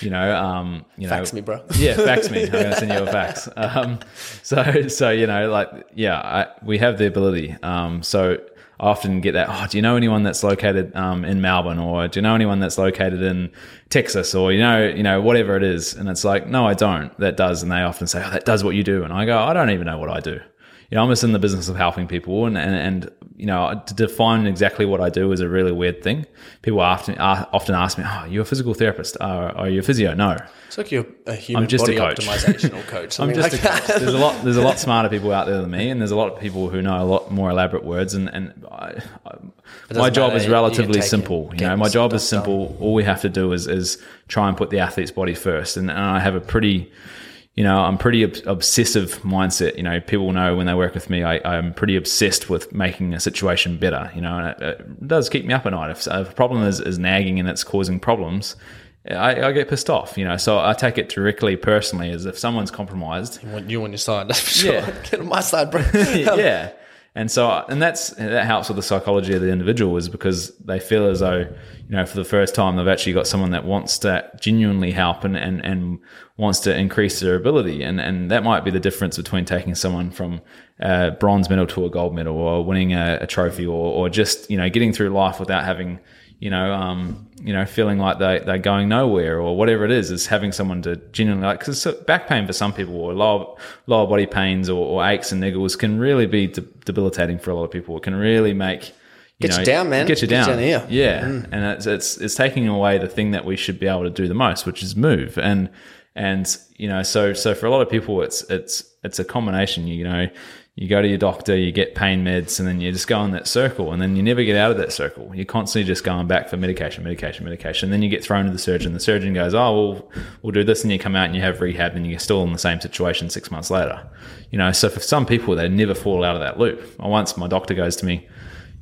you know, um, you know, Fax me, bro. yeah, fax me. I'm going to send you a fax. Um, so, so you know, like, yeah, I, we have the ability. Um, so I often get that. Oh, do you know anyone that's located um, in Melbourne, or do you know anyone that's located in Texas, or you know, you know, whatever it is? And it's like, no, I don't. That does, and they often say, oh, that does what you do, and I go, I don't even know what I do. You know, I'm just in the business of helping people, and and, and you know, to define exactly what I do is a really weird thing. People often often ask me, "Oh, you're a physical therapist? Uh, are you a physio?" No, It's like you're a human I'm just body a coach. optimizational *laughs* coach. I'm just like a coach. There's a lot. There's a lot smarter people out there than me, and there's a lot of people who know a lot more elaborate words. And and I, I, my job matter. is relatively simple. You know, my job is stuff done. simple. All we have to do is is try and put the athlete's body first. And, and I have a pretty you know, I'm pretty ob- obsessive mindset. You know, people know when they work with me, I, I'm pretty obsessed with making a situation better. You know, and it, it does keep me up at night. If, if a problem is, is nagging and it's causing problems, I, I get pissed off. You know, so I take it directly personally as if someone's compromised. I want you on your side, that's *laughs* for sure. Yeah. Get on my side, bro. *laughs* yeah. Um, And so, and that's that helps with the psychology of the individual is because they feel as though, you know, for the first time they've actually got someone that wants to genuinely help and, and, and wants to increase their ability. And, and that might be the difference between taking someone from a bronze medal to a gold medal or winning a, a trophy or, or just, you know, getting through life without having, you know, um, you know, feeling like they, they're going nowhere or whatever it is, is having someone to genuinely like, because back pain for some people or lower, lower body pains or, or aches and niggles can really be de- debilitating for a lot of people. It can really make, you Get know, you down, man. Get you Get you down. down here. Yeah. And it's, it's, it's taking away the thing that we should be able to do the most, which is move. And, and, you know, so, so for a lot of people, it's, it's, it's a combination, you know, you go to your doctor, you get pain meds, and then you just go in that circle, and then you never get out of that circle. You're constantly just going back for medication, medication, medication. Then you get thrown to the surgeon. The surgeon goes, "Oh, well, we'll do this," and you come out and you have rehab, and you're still in the same situation six months later. You know, so for some people, they never fall out of that loop. Once my doctor goes to me,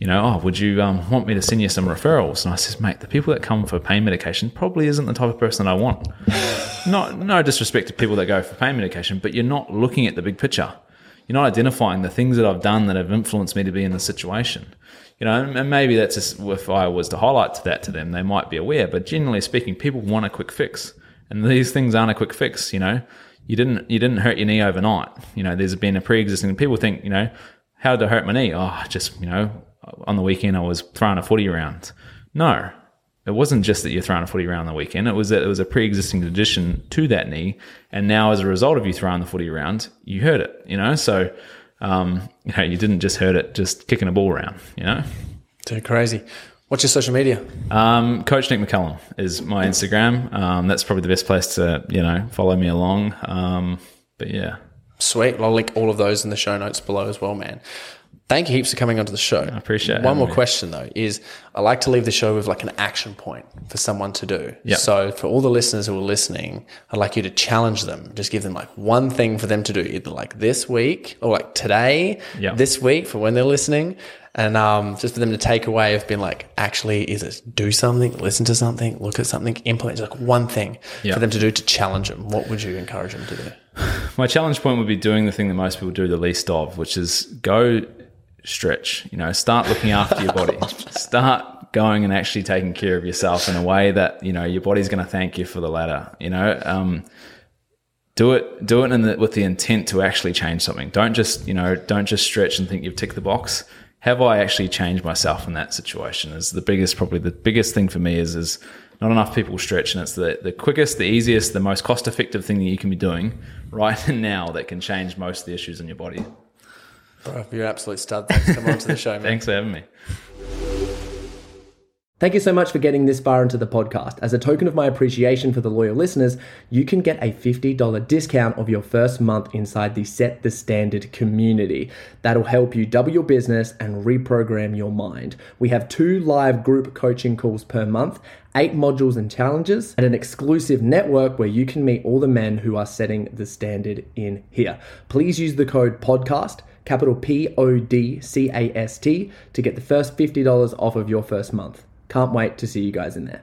you know, oh, would you um, want me to send you some referrals? And I says, mate, the people that come for pain medication probably isn't the type of person that I want. *laughs* not no disrespect to people that go for pain medication, but you're not looking at the big picture. You're not identifying the things that I've done that have influenced me to be in this situation. You know, and maybe that's just, if I was to highlight to that to them, they might be aware. But generally speaking, people want a quick fix, and these things aren't a quick fix. You know, you didn't you didn't hurt your knee overnight. You know, there's been a pre-existing. People think, you know, how did I hurt my knee? Oh, just you know, on the weekend I was throwing a footy around. No, it wasn't just that you're throwing a footy around the weekend. It was that it was a pre-existing condition to that knee, and now as a result of you throwing the footy around, you hurt it. You know, so um, you know you didn't just hurt it just kicking a ball around. You know. Too crazy. What's your social media? Um, Coach Nick McCallum is my Instagram. Um, that's probably the best place to you know follow me along. Um, but yeah, Sweet. I'll link all of those in the show notes below as well, man. Thank you heaps for coming onto the show. I appreciate it. One more question though is I like to leave the show with like an action point for someone to do. Yeah. So for all the listeners who are listening, I'd like you to challenge them. Just give them like one thing for them to do, either like this week or like today, Yeah. this week for when they're listening. And um, just for them to take away of being like, actually, is it do something, listen to something, look at something, implement just like one thing Yeah. for them to do to challenge them. What would you encourage them to do? *sighs* my challenge point would be doing the thing that most people do the least of, which is go stretch. You know, start looking after your body. *laughs* Start going and actually taking care of yourself in a way that you know your body's going to thank you for the latter. You know, um, do it do it in the, with the intent to actually change something. Don't just you know don't just stretch and think you've ticked the box. Have I actually changed myself in that situation? Is the biggest probably the biggest thing for me is is not enough people stretch, and it's the the quickest, the easiest, the most cost effective thing that you can be doing right *laughs* now that can change most of the issues in your body. Bro, you're an absolute stud. Thanks for coming on to the show, *laughs* man. Thanks for having me. Thank you so much for getting this far into the podcast. As a token of my appreciation for the loyal listeners, you can get a $50 discount of your first month inside the Set the Standard community. That'll help you double your business and reprogram your mind. We have two live group coaching calls per month, eight modules and challenges, and an exclusive network where you can meet all the men who are setting the standard in here. Please use the code podcast capital P O D C A S T, to get the first $50 off of your first month. Can't wait to see you guys in there.